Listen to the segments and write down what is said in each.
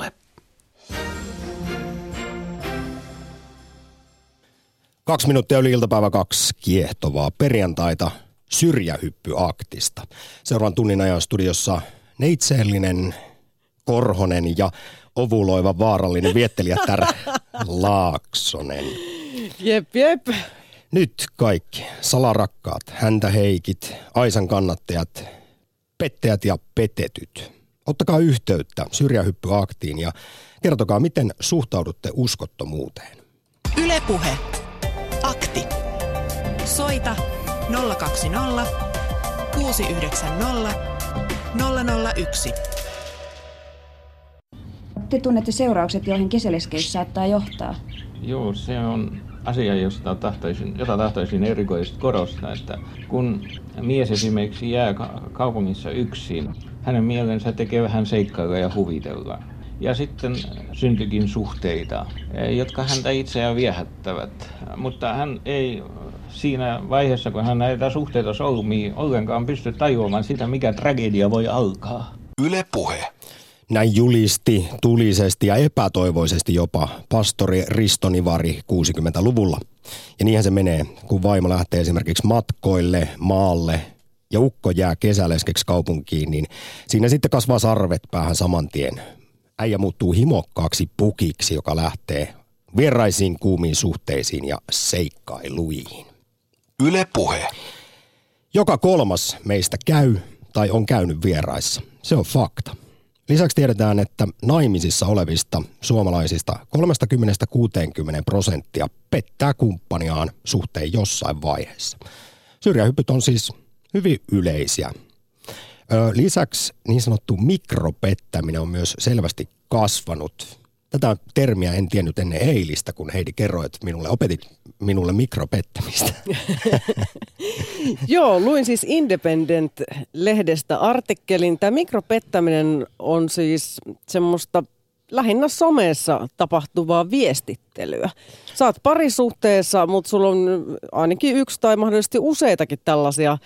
alle. Kaksi minuuttia yli iltapäivä kaksi kiehtovaa perjantaita syrjähyppyaktista. Seuraavan tunnin ajan studiossa neitseellinen, korhonen ja ovuloiva vaarallinen viettelijätär Laaksonen. Jep, jep. Nyt kaikki salarakkaat, häntä heikit, Aisan kannattajat, pettäjät ja petetyt. Ottakaa yhteyttä syrjähyppyaktiin ja kertokaa, miten suhtaudutte uskottomuuteen. Ylepuhe. Akti. Soita 020 690 001. Te tunnette seuraukset, joihin kesäleskeys saattaa johtaa. Joo, se on asia, josta tahtoisin, jota tahtoisin erikoisesti korostaa, että kun mies esimerkiksi jää kaupungissa yksin, hänen mielensä tekee vähän seikkailla ja huvitella. Ja sitten syntyikin suhteita, jotka häntä itseään viehättävät. Mutta hän ei siinä vaiheessa, kun hän näitä suhteita solmii, ollenkaan pysty tajuamaan sitä, mikä tragedia voi alkaa. Yle puhe. Näin julisti tulisesti ja epätoivoisesti jopa pastori Ristonivari 60-luvulla. Ja niinhän se menee, kun vaimo lähtee esimerkiksi matkoille, maalle ja ukko jää kesäleskeksi kaupunkiin, niin siinä sitten kasvaa sarvet päähän saman tien. Äijä muuttuu himokkaaksi pukiksi, joka lähtee vieraisiin kuumiin suhteisiin ja seikkailuihin. Yle puhe. Joka kolmas meistä käy tai on käynyt vieraissa. Se on fakta. Lisäksi tiedetään, että naimisissa olevista suomalaisista 30-60 prosenttia pettää kumppaniaan suhteen jossain vaiheessa. Syrjähypyt on siis hyvin yleisiä. Lisäksi niin sanottu mikropettäminen on myös selvästi kasvanut. Tätä termiä en tiennyt ennen eilistä, kun Heidi kerroit minulle, opetit minulle mikropettämistä. Joo, luin siis Independent-lehdestä artikkelin. Tämä mikropettäminen on siis semmoista lähinnä somessa tapahtuvaa viestittelyä. Saat parisuhteessa, mutta sulla on ainakin yksi tai mahdollisesti useitakin tällaisia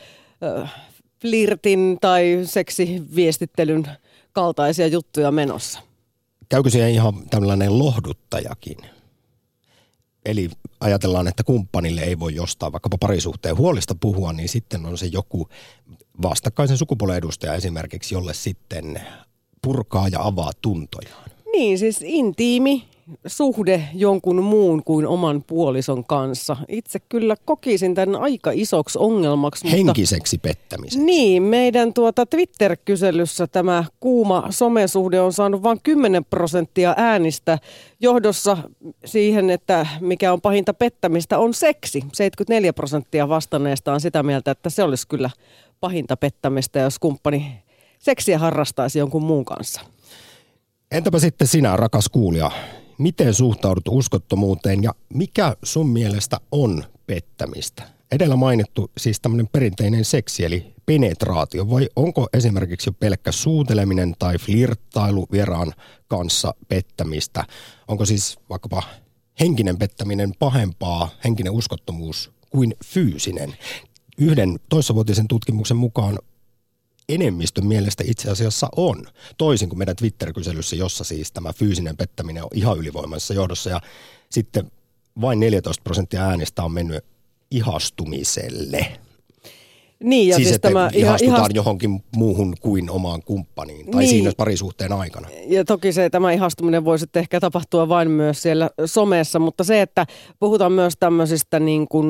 flirtin tai seksiviestittelyn kaltaisia juttuja menossa. Käykö siihen ihan tällainen lohduttajakin? Eli ajatellaan, että kumppanille ei voi jostain vaikkapa parisuhteen huolista puhua, niin sitten on se joku vastakkaisen sukupuolen edustaja esimerkiksi, jolle sitten purkaa ja avaa tuntojaan. Niin, siis intiimi suhde jonkun muun kuin oman puolison kanssa. Itse kyllä kokisin tämän aika isoksi ongelmaksi. Mutta Henkiseksi pettämiseksi. Niin, meidän tuota Twitter-kyselyssä tämä kuuma somesuhde on saanut vain 10 prosenttia äänistä johdossa siihen, että mikä on pahinta pettämistä on seksi. 74 prosenttia vastanneista on sitä mieltä, että se olisi kyllä pahinta pettämistä, jos kumppani seksiä harrastaisi jonkun muun kanssa. Entäpä sitten sinä, rakas kuulija, miten suhtaudut uskottomuuteen ja mikä sun mielestä on pettämistä? Edellä mainittu siis tämmöinen perinteinen seksi eli penetraatio vai onko esimerkiksi jo pelkkä suuteleminen tai flirttailu vieraan kanssa pettämistä? Onko siis vaikkapa henkinen pettäminen pahempaa, henkinen uskottomuus kuin fyysinen? Yhden toissavuotisen tutkimuksen mukaan enemmistön mielestä itse asiassa on. Toisin kuin meidän Twitter-kyselyssä, jossa siis tämä fyysinen pettäminen on ihan ylivoimaisessa johdossa ja sitten vain 14 prosenttia äänestä on mennyt ihastumiselle. Niin, ja siis, siis että tämä ihastutaan ihast... johonkin muuhun kuin omaan kumppaniin, tai niin. siinä parisuhteen aikana. Ja toki se, tämä ihastuminen voi sitten ehkä tapahtua vain myös siellä somessa, mutta se, että puhutaan myös tämmöisistä niin kuin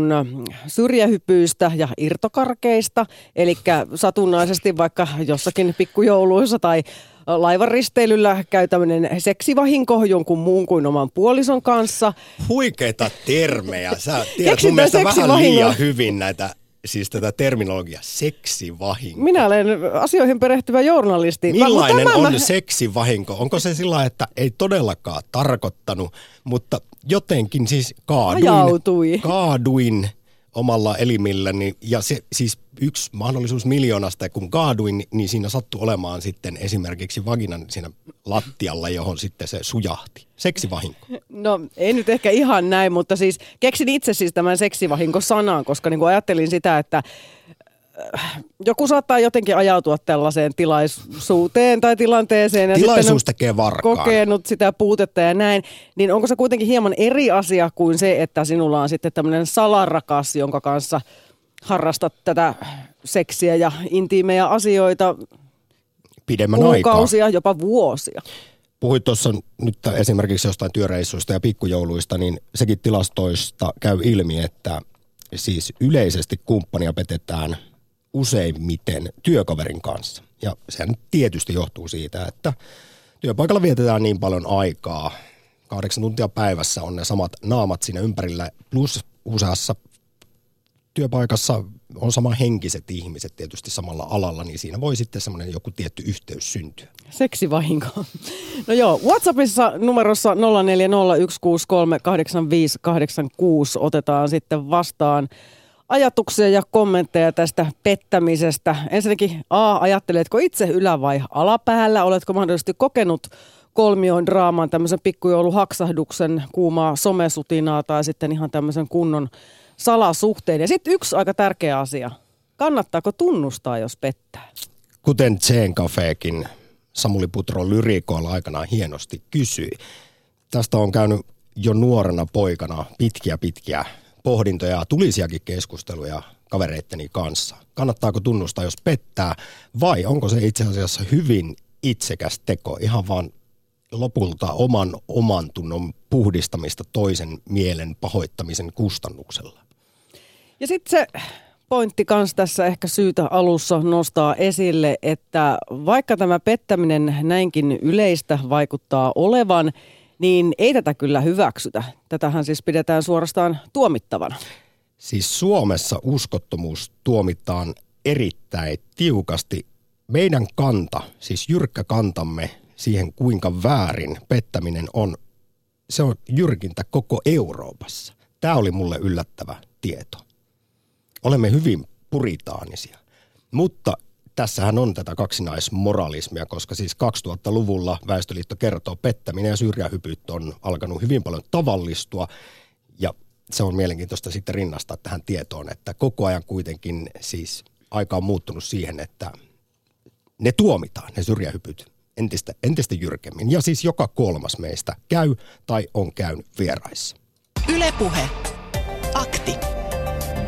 syrjähypyistä ja irtokarkeista, eli satunnaisesti vaikka jossakin pikkujouluissa tai laivan risteilyllä käy tämmöinen seksivahinko jonkun muun kuin oman puolison kanssa. Huikeita termejä. Sä tiedät mun mielestä vähän liian hyvin näitä siis tätä terminologiaa, seksivahinko. Minä olen asioihin perehtyvä journalisti. Millainen on mä... seksivahinko? Onko se sillä, että ei todellakaan tarkoittanut, mutta jotenkin siis kaaduin, Ajautui. kaaduin omalla elimilläni ja se siis yksi mahdollisuus miljoonasta, kun kaaduin, niin siinä sattui olemaan sitten esimerkiksi vaginan siinä lattialla, johon sitten se sujahti. Seksivahinko. No ei nyt ehkä ihan näin, mutta siis keksin itse siis tämän seksivahinko-sanan, koska niin ajattelin sitä, että joku saattaa jotenkin ajautua tällaiseen tilaisuuteen tai tilanteeseen. Ja Tilaisuus sitten tekee varkaan. kokenut sitä puutetta ja näin, niin onko se kuitenkin hieman eri asia kuin se, että sinulla on sitten tämmöinen salarakas, jonka kanssa harrastat tätä seksiä ja intiimejä asioita Pidemmän aikaa. kuukausia, jopa vuosia. Puhuit tuossa nyt esimerkiksi jostain työreissuista ja pikkujouluista, niin sekin tilastoista käy ilmi, että siis yleisesti kumppania petetään useimmiten työkaverin kanssa. Ja sehän tietysti johtuu siitä, että työpaikalla vietetään niin paljon aikaa. Kahdeksan tuntia päivässä on ne samat naamat siinä ympärillä, plus useassa työpaikassa on sama henkiset ihmiset tietysti samalla alalla, niin siinä voi sitten semmoinen joku tietty yhteys syntyä. Seksivahinko. No joo, WhatsAppissa numerossa 0401638586 otetaan sitten vastaan ajatuksia ja kommentteja tästä pettämisestä. Ensinnäkin A, ajatteletko itse ylä- vai alapäällä? Oletko mahdollisesti kokenut kolmion draaman, tämmöisen pikkujouluhaksahduksen, kuumaa somesutinaa tai sitten ihan tämmöisen kunnon salasuhteen. Ja sitten yksi aika tärkeä asia. Kannattaako tunnustaa, jos pettää? kuten Zen Cafekin Samuli Putro lyrikoilla aikanaan hienosti kysyi. Tästä on käynyt jo nuorena poikana pitkiä pitkiä pohdintoja, tulisiakin keskusteluja kavereitteni kanssa. Kannattaako tunnustaa, jos pettää, vai onko se itse asiassa hyvin itsekäs teko, ihan vaan lopulta oman oman tunnon puhdistamista toisen mielen pahoittamisen kustannuksella? Ja sitten se pointti kans tässä ehkä syytä alussa nostaa esille, että vaikka tämä pettäminen näinkin yleistä vaikuttaa olevan, niin ei tätä kyllä hyväksytä. Tätähän siis pidetään suorastaan tuomittavana. Siis Suomessa uskottomuus tuomitaan erittäin tiukasti. Meidän kanta, siis jyrkkä kantamme siihen, kuinka väärin pettäminen on, se on jyrkintä koko Euroopassa. Tämä oli mulle yllättävä tieto. Olemme hyvin puritaanisia. Mutta tässähän on tätä kaksinaismoralismia, koska siis 2000-luvulla Väestöliitto kertoo, pettäminen ja syrjähypyt on alkanut hyvin paljon tavallistua. Ja se on mielenkiintoista sitten rinnastaa tähän tietoon, että koko ajan kuitenkin siis aika on muuttunut siihen, että ne tuomitaan, ne syrjähypyt, entistä, entistä jyrkemmin. Ja siis joka kolmas meistä käy tai on käynyt vieraissa. Ylepuhe. Akti.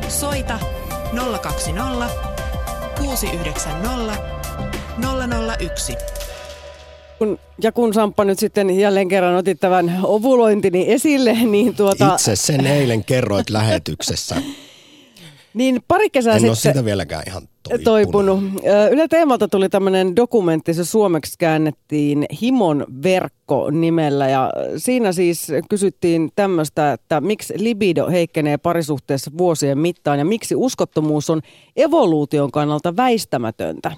Soita 020 690 001. Kun, ja kun Samppa nyt sitten jälleen kerran otit tämän ovulointini esille, niin tuota... Itse sen eilen kerroit lähetyksessä. Niin pari kesää En sitten... ole sitä vieläkään ihan toipunut. toipunut. Yle Teemalta tuli tämmöinen dokumentti, se suomeksi käännettiin Himon verkko nimellä ja siinä siis kysyttiin tämmöistä, että miksi libido heikkenee parisuhteessa vuosien mittaan ja miksi uskottomuus on evoluution kannalta väistämätöntä.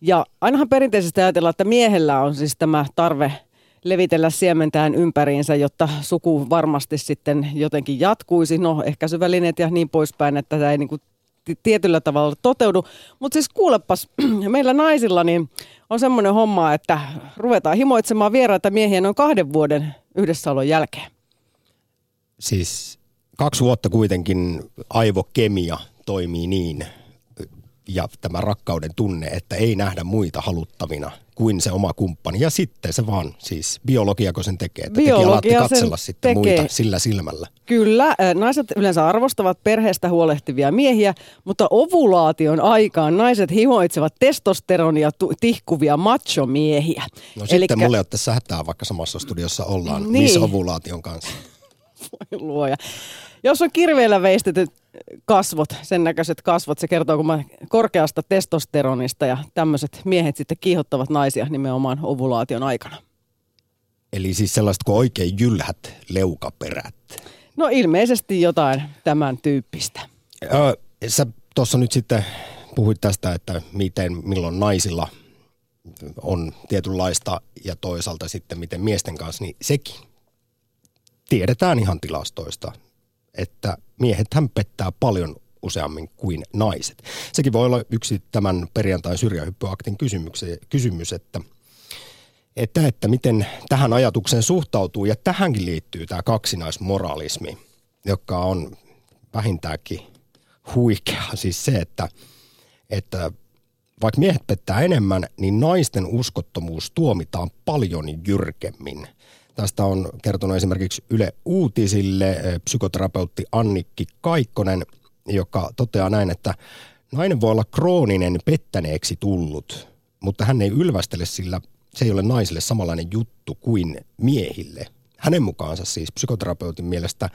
Ja ainahan perinteisesti ajatellaan, että miehellä on siis tämä tarve levitellä siementään ympäriinsä, jotta suku varmasti sitten jotenkin jatkuisi. No, ehkäisyvälineet ja niin poispäin, että tämä ei niin kuin tietyllä tavalla toteudu. Mutta siis kuulepas, meillä naisilla niin on semmoinen homma, että ruvetaan himoitsemaan vieraita miehiä noin kahden vuoden yhdessäolon jälkeen. Siis kaksi vuotta kuitenkin aivokemia toimii niin ja tämä rakkauden tunne, että ei nähdä muita haluttavina kuin se oma kumppani. Ja sitten se vaan, siis biologiako sen tekee, että tekin alatte Biologia sen katsella sitten tekee. muita sillä silmällä. Kyllä, äh, naiset yleensä arvostavat perheestä huolehtivia miehiä, mutta ovulaation aikaan naiset himoitsevat testosteronia tihkuvia machomiehiä. No sitten mulle ei ole tässä hätää, vaikka samassa studiossa ollaan, Niin. missä ovulaation kanssa. Voi luoja. Jos on kirveellä veistetyt kasvot, sen näköiset kasvot, se kertoo kun mä korkeasta testosteronista ja tämmöiset miehet sitten kiihottavat naisia nimenomaan ovulaation aikana. Eli siis sellaiset kuin oikein jylhät leukaperät. No ilmeisesti jotain tämän tyyppistä. Öö, sä tuossa nyt sitten puhuit tästä, että miten, milloin naisilla on tietynlaista ja toisaalta sitten miten miesten kanssa, niin sekin tiedetään ihan tilastoista, että miehethän pettää paljon useammin kuin naiset. Sekin voi olla yksi tämän perjantain syrjähyppyaktin kysymys, että, että, että miten tähän ajatukseen suhtautuu. Ja tähänkin liittyy tämä kaksinaismoralismi, joka on vähintäänkin huikea. Siis se, että että vaikka miehet pettää enemmän, niin naisten uskottomuus tuomitaan paljon jyrkemmin. Tästä on kertonut esimerkiksi Yle Uutisille eh, psykoterapeutti Annikki Kaikkonen, joka toteaa näin, että nainen voi olla krooninen pettäneeksi tullut, mutta hän ei ylvästele sillä se ei ole naisille samanlainen juttu kuin miehille. Hänen mukaansa siis psykoterapeutin mielestä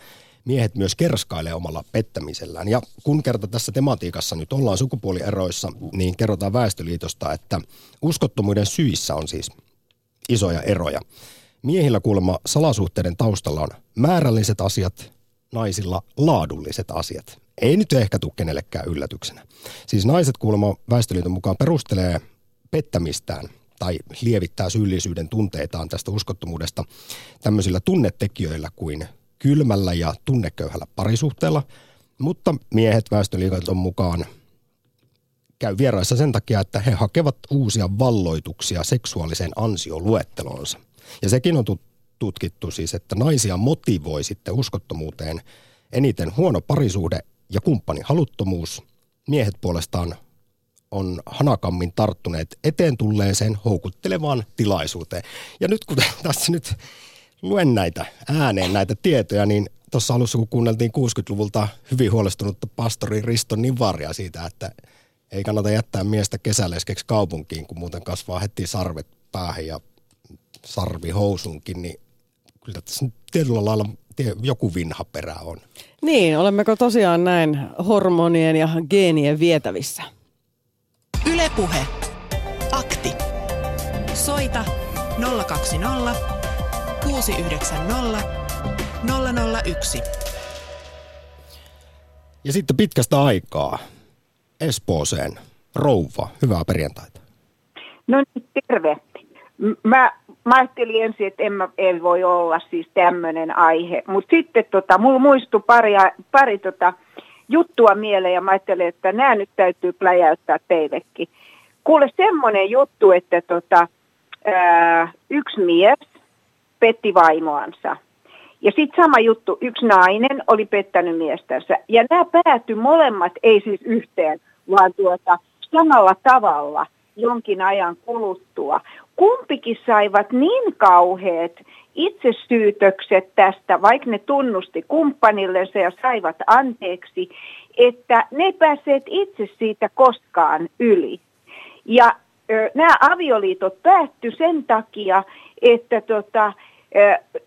miehet myös kerskailee omalla pettämisellään. Ja kun kerta tässä tematiikassa nyt ollaan sukupuolieroissa, niin kerrotaan Väestöliitosta, että uskottomuuden syissä on siis isoja eroja. Miehillä kuulemma salasuhteiden taustalla on määrälliset asiat, naisilla laadulliset asiat. Ei nyt ehkä tule kenellekään yllätyksenä. Siis naiset kuulemma Väestöliiton mukaan perustelee pettämistään tai lievittää syyllisyyden tunteitaan tästä uskottomuudesta tämmöisillä tunnetekijöillä kuin kylmällä ja tunneköyhällä parisuhteella, mutta miehet Väestöliiton mukaan käy vieraissa sen takia, että he hakevat uusia valloituksia seksuaaliseen ansioluetteloonsa. Ja sekin on tutkittu siis, että naisia motivoi sitten uskottomuuteen eniten huono parisuhde ja kumppanin haluttomuus. Miehet puolestaan on hanakammin tarttuneet eteen tulleeseen houkuttelevaan tilaisuuteen. Ja nyt kun tässä nyt luen näitä ääneen näitä tietoja, niin tuossa alussa kun kuunneltiin 60-luvulta hyvin huolestunutta pastori Risto Nivaria siitä, että ei kannata jättää miestä kesäleskeksi kaupunkiin, kun muuten kasvaa heti sarvet päähän ja sarvi housunkin, niin kyllä tässä nyt tietyllä lailla joku vinha perä on. Niin, olemmeko tosiaan näin hormonien ja geenien vietävissä? Ylepuhe. Akti. Soita 020 690 001. Ja sitten pitkästä aikaa Espooseen. Rouva, hyvää perjantaita. No niin, terve. Mä, mä ajattelin ensin, että en mä, ei voi olla siis tämmöinen aihe. Mutta sitten tota, mulla muistui pari, pari tota, juttua mieleen ja mä ajattelin, että nämä nyt täytyy pläjäyttää teillekin. Kuule semmoinen juttu, että tota, ää, yksi mies petti vaimoansa. Ja sitten sama juttu, yksi nainen oli pettänyt miestänsä. Ja nämä päätty molemmat, ei siis yhteen, vaan tuota, samalla tavalla jonkin ajan kuluttua. Kumpikin saivat niin kauheat itsesyytökset tästä, vaikka ne tunnusti kumppanillensa ja saivat anteeksi, että ne ei päässeet itse siitä koskaan yli. Ja ö, nämä avioliitot päättyi sen takia, että tota, ö,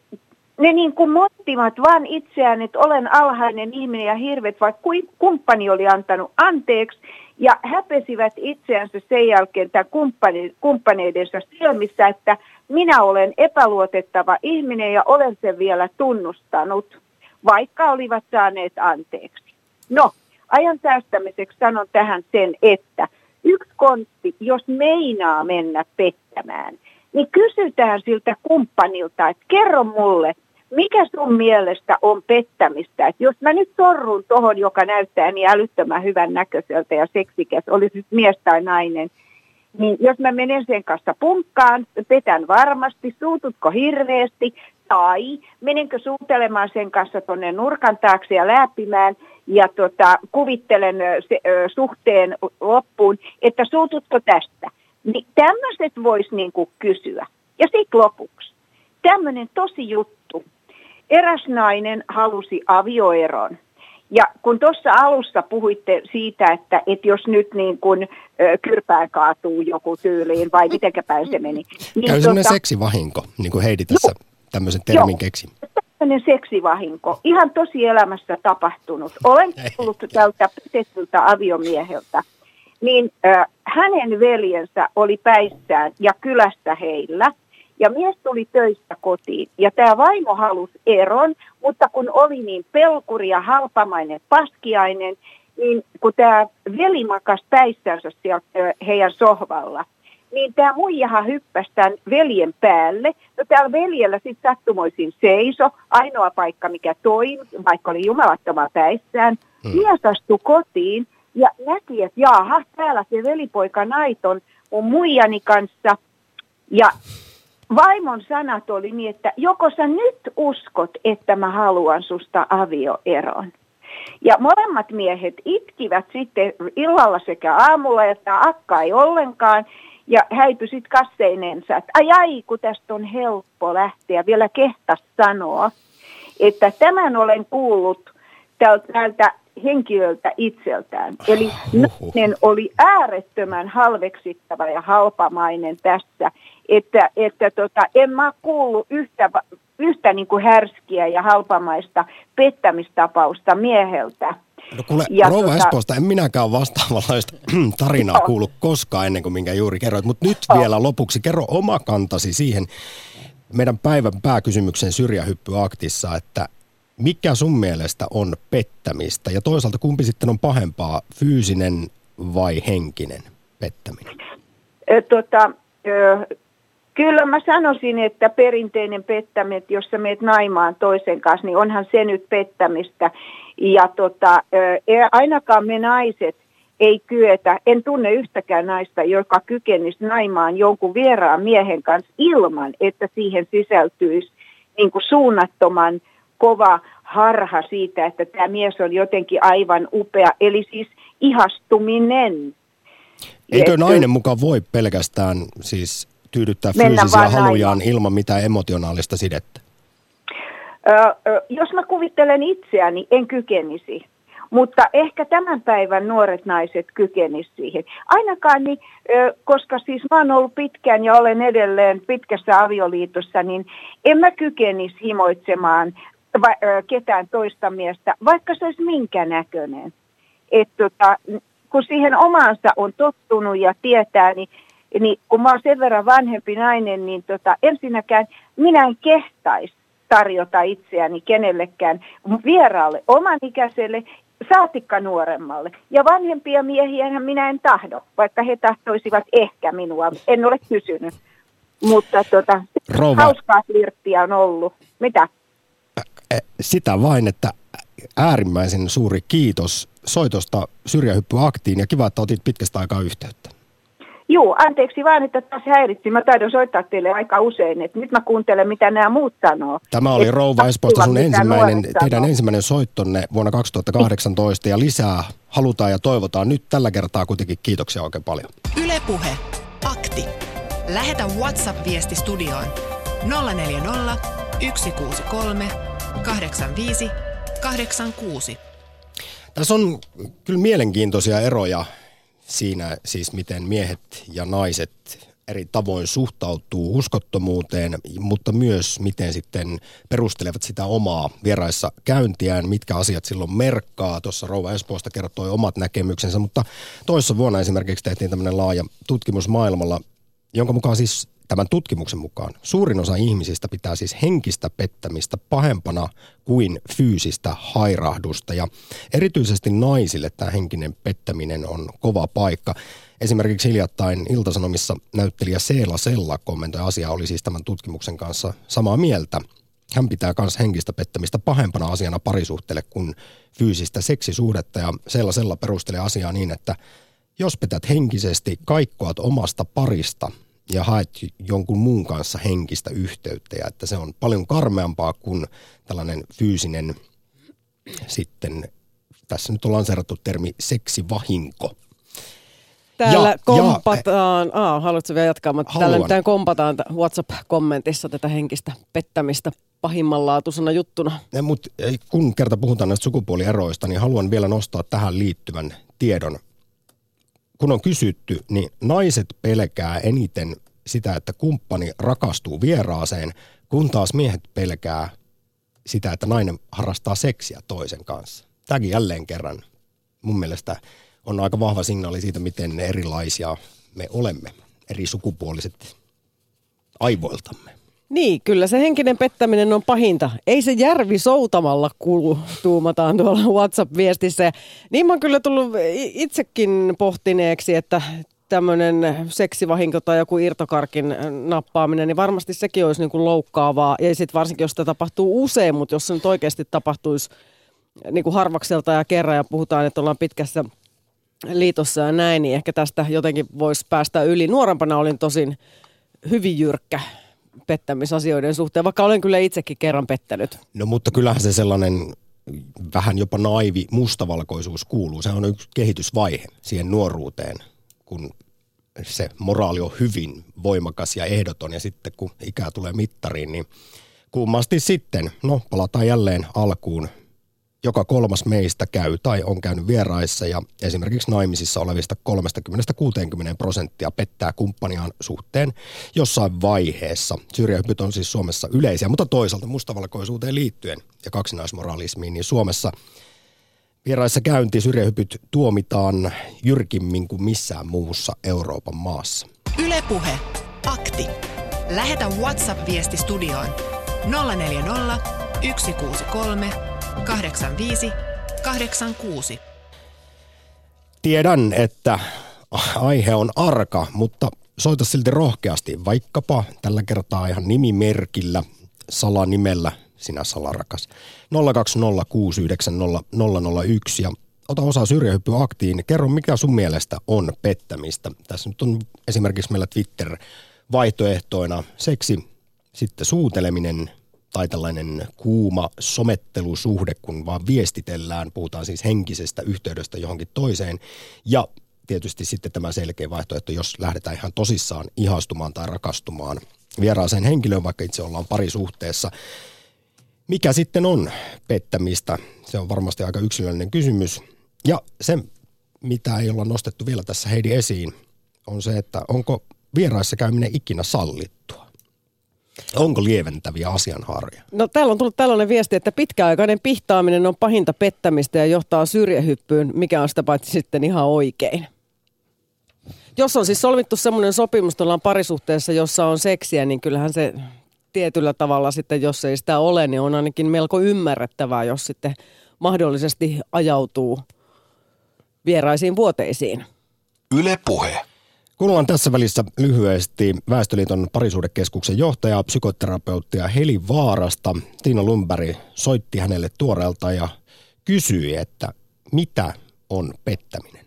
ne niin kuin mottivat vaan itseään, että olen alhainen ihminen ja hirvet, vaikka kumppani oli antanut anteeksi, ja häpesivät itseänsä sen jälkeen tämän kumppani, kumppaneidensa silmissä, että minä olen epäluotettava ihminen ja olen sen vielä tunnustanut, vaikka olivat saaneet anteeksi. No, ajan säästämiseksi sanon tähän sen, että yksi konsti, jos meinaa mennä pettämään, niin kysytään siltä kumppanilta, että kerro mulle, mikä sun mielestä on pettämistä? Että jos mä nyt sorrun tohon, joka näyttää niin älyttömän hyvän näköiseltä ja seksikäs, olisi nyt mies tai nainen, niin jos mä menen sen kanssa punkkaan, petän varmasti, suututko hirveästi, tai menenkö suutelemaan sen kanssa tuonne nurkan taakse ja läpimään ja tota, kuvittelen se, ö, suhteen loppuun, että suututko tästä. Niin tämmöiset voisi niinku kysyä. Ja sitten lopuksi, tämmöinen tosi juttu. Eräs nainen halusi avioeron. Ja kun tuossa alussa puhuitte siitä, että, että jos nyt niin kuin kyrpään kaatuu joku tyyliin, vai mitenkä päin se meni. Niin Käy tuota, seksivahinko, niin kuin Heidi tässä joo, tämmöisen termin keksi. Tämmöinen seksivahinko, ihan tosi elämässä tapahtunut. Olen tullut tältä petettyltä aviomieheltä, niin äh, hänen veljensä oli päissään ja kylästä heillä – ja mies tuli töistä kotiin ja tämä vaimo halusi eron, mutta kun oli niin pelkuri ja halpamainen paskiainen, niin kun tämä veli makas päissänsä siellä heidän sohvalla, niin tämä muijahan hyppäsi tämän veljen päälle. No täällä veljellä sitten sattumoisin seiso, ainoa paikka mikä toimi, vaikka oli jumalattoma päissään. Hmm. Mies astui kotiin ja näki, että jaaha, täällä se velipoika Naiton on muijani kanssa. Ja vaimon sanat oli niin, että joko sä nyt uskot, että mä haluan susta avioeron. Ja molemmat miehet itkivät sitten illalla sekä aamulla, että akka ei ollenkaan. Ja häipy sitten kasseinensa, että ai ai, kun tästä on helppo lähteä. Vielä kehtas sanoa, että tämän olen kuullut täältä henkilöltä itseltään. Eli nainen oli äärettömän halveksittava ja halpamainen tässä, että, että tota, en mä kuullut yhtä, yhtä niin kuin härskiä ja halpamaista pettämistapausta mieheltä. No kuule, ja Rouva tota... Espoosta en minäkään vastaavanlaista tarinaa no. kuullut koskaan ennen kuin minkä juuri kerroit, mutta nyt no. vielä lopuksi kerro oma kantasi siihen meidän päivän pääkysymyksen syrjähyppyaktissa, että mikä sun mielestä on pettämistä ja toisaalta kumpi sitten on pahempaa, fyysinen vai henkinen pettäminen? Tota, Kyllä mä sanoisin, että perinteinen pettäminen, jos sä meet naimaan toisen kanssa, niin onhan se nyt pettämistä. Ja tota, e, ainakaan me naiset ei kyetä, en tunne yhtäkään naista, joka kykenisi naimaan jonkun vieraan miehen kanssa ilman, että siihen sisältyisi niin kuin suunnattoman kova harha siitä, että tämä mies on jotenkin aivan upea, eli siis ihastuminen. Eikö nainen mukaan voi pelkästään siis tyydyttää fyysisiä halujaan näin. ilman mitään emotionaalista sidettä? Ö, jos mä kuvittelen itseäni, en kykenisi. Mutta ehkä tämän päivän nuoret naiset kykenisivät siihen. Ainakaan, niin, koska siis mä oon ollut pitkään ja olen edelleen pitkässä avioliitossa, niin en mä kykenisi himoitsemaan va- ketään toista miestä, vaikka se olisi minkä näköinen. Et tota, kun siihen omaansa on tottunut ja tietää, niin niin kun mä oon sen verran vanhempi nainen, niin tota, ensinnäkään minä en kehtaisi tarjota itseäni kenellekään vieraalle, oman ikäiselle, saatikka nuoremmalle. Ja vanhempia miehiä minä en tahdo, vaikka he tahtoisivat ehkä minua. En ole kysynyt. Mutta tota, hauskaa flirttiä on ollut. Mitä? Sitä vain, että äärimmäisen suuri kiitos soitosta syrjähyppyaktiin ja kiva, että otit pitkästä aikaa yhteyttä. Joo, anteeksi vaan, että taas häiritsi. Mä taidon soittaa teille aika usein, että nyt mä kuuntelen, mitä nämä muut sanoo. Tämä oli Et Rouva Espoosta sun ensimmäinen, teidän ensimmäinen soittonne vuonna 2018 ja lisää halutaan ja toivotaan nyt tällä kertaa kuitenkin kiitoksia oikein paljon. Ylepuhe Akti. Lähetä WhatsApp-viesti studioon 040 163 85 86. Tässä on kyllä mielenkiintoisia eroja siinä siis miten miehet ja naiset eri tavoin suhtautuu uskottomuuteen, mutta myös miten sitten perustelevat sitä omaa vieraissa käyntiään, mitkä asiat silloin merkkaa. Tuossa Rouva Espoosta kertoi omat näkemyksensä, mutta toissa vuonna esimerkiksi tehtiin tämmöinen laaja tutkimus maailmalla, jonka mukaan siis Tämän tutkimuksen mukaan suurin osa ihmisistä pitää siis henkistä pettämistä pahempana kuin fyysistä hairahdusta. Ja erityisesti naisille tämä henkinen pettäminen on kova paikka. Esimerkiksi hiljattain Iltasanomissa näyttelijä Seela Sella kommentoi asiaa, oli siis tämän tutkimuksen kanssa samaa mieltä. Hän pitää myös henkistä pettämistä pahempana asiana parisuhteelle kuin fyysistä seksisuhdetta ja Seela Sella perustelee asiaa niin, että jos petät henkisesti, kaikkoat omasta parista ja haet jonkun muun kanssa henkistä yhteyttä ja että se on paljon karmeampaa kuin tällainen fyysinen sitten, tässä nyt on lanseerattu termi seksivahinko. Täällä ja, kompataan, ja, Aa, haluatko vielä jatkaa, mutta haluan. täällä nyt kompataan WhatsApp-kommentissa tätä henkistä pettämistä pahimmanlaatuisena juttuna. Ja, mutta kun kerta puhutaan näistä sukupuolieroista, niin haluan vielä nostaa tähän liittyvän tiedon kun on kysytty, niin naiset pelkää eniten sitä, että kumppani rakastuu vieraaseen, kun taas miehet pelkää sitä, että nainen harrastaa seksiä toisen kanssa. Tämäkin jälleen kerran mun mielestä on aika vahva signaali siitä, miten erilaisia me olemme, eri sukupuoliset aivoiltamme. Niin, kyllä se henkinen pettäminen on pahinta. Ei se järvi soutamalla kulu, tuumataan tuolla WhatsApp-viestissä. niin mä oon kyllä tullut itsekin pohtineeksi, että tämmöinen seksivahinko tai joku irtokarkin nappaaminen, niin varmasti sekin olisi niin kuin loukkaavaa. Ja sitten varsinkin, jos sitä tapahtuu usein, mutta jos se nyt oikeasti tapahtuisi niin kuin harvakselta ja kerran ja puhutaan, että ollaan pitkässä liitossa ja näin, niin ehkä tästä jotenkin voisi päästä yli. Nuorempana olin tosin hyvin jyrkkä pettämisasioiden suhteen, vaikka olen kyllä itsekin kerran pettänyt. No mutta kyllähän se sellainen vähän jopa naivi mustavalkoisuus kuuluu. Se on yksi kehitysvaihe siihen nuoruuteen, kun se moraali on hyvin voimakas ja ehdoton ja sitten kun ikää tulee mittariin, niin kummasti sitten, no palataan jälleen alkuun, joka kolmas meistä käy tai on käynyt vieraissa ja esimerkiksi naimisissa olevista 30-60 prosenttia pettää kumppaniaan suhteen jossain vaiheessa. Syrjähypyt on siis Suomessa yleisiä, mutta toisaalta mustavalkoisuuteen liittyen ja kaksinaismoralismiin, niin Suomessa vieraissa käynti syrjähypyt tuomitaan jyrkimmin kuin missään muussa Euroopan maassa. Ylepuhe Akti. Lähetä WhatsApp-viesti studioon 040 163 85 86. Tiedän, että aihe on arka, mutta soita silti rohkeasti, vaikkapa tällä kertaa ihan nimimerkillä, salanimellä, sinä salarakas. 020690001 ja ota osaa syrjähyppyaktiin. Kerro, mikä sun mielestä on pettämistä. Tässä nyt on esimerkiksi meillä Twitter-vaihtoehtoina seksi, sitten suuteleminen, tai tällainen kuuma somettelusuhde, kun vaan viestitellään, puhutaan siis henkisestä yhteydestä johonkin toiseen. Ja tietysti sitten tämä selkeä vaihtoehto, jos lähdetään ihan tosissaan ihastumaan tai rakastumaan vieraaseen henkilöön, vaikka itse ollaan parisuhteessa. Mikä sitten on pettämistä? Se on varmasti aika yksilöllinen kysymys. Ja se, mitä ei olla nostettu vielä tässä Heidi esiin, on se, että onko vieraissa käyminen ikinä sallittua? Onko lieventäviä asianhaaroja? No täällä on tullut tällainen viesti, että pitkäaikainen pihtaaminen on pahinta pettämistä ja johtaa syrjähyppyyn, mikä on sitä paitsi sitten ihan oikein. Jos on siis solmittu semmoinen sopimus, että ollaan parisuhteessa, jossa on seksiä, niin kyllähän se tietyllä tavalla sitten, jos ei sitä ole, niin on ainakin melko ymmärrettävää, jos sitten mahdollisesti ajautuu vieraisiin vuoteisiin. Yle puhe. Kuunnellaan tässä välissä lyhyesti Väestöliiton parisuudekeskuksen johtaja, psykoterapeuttia Heli Vaarasta. Tiina Lundberg soitti hänelle tuoreelta ja kysyi, että mitä on pettäminen?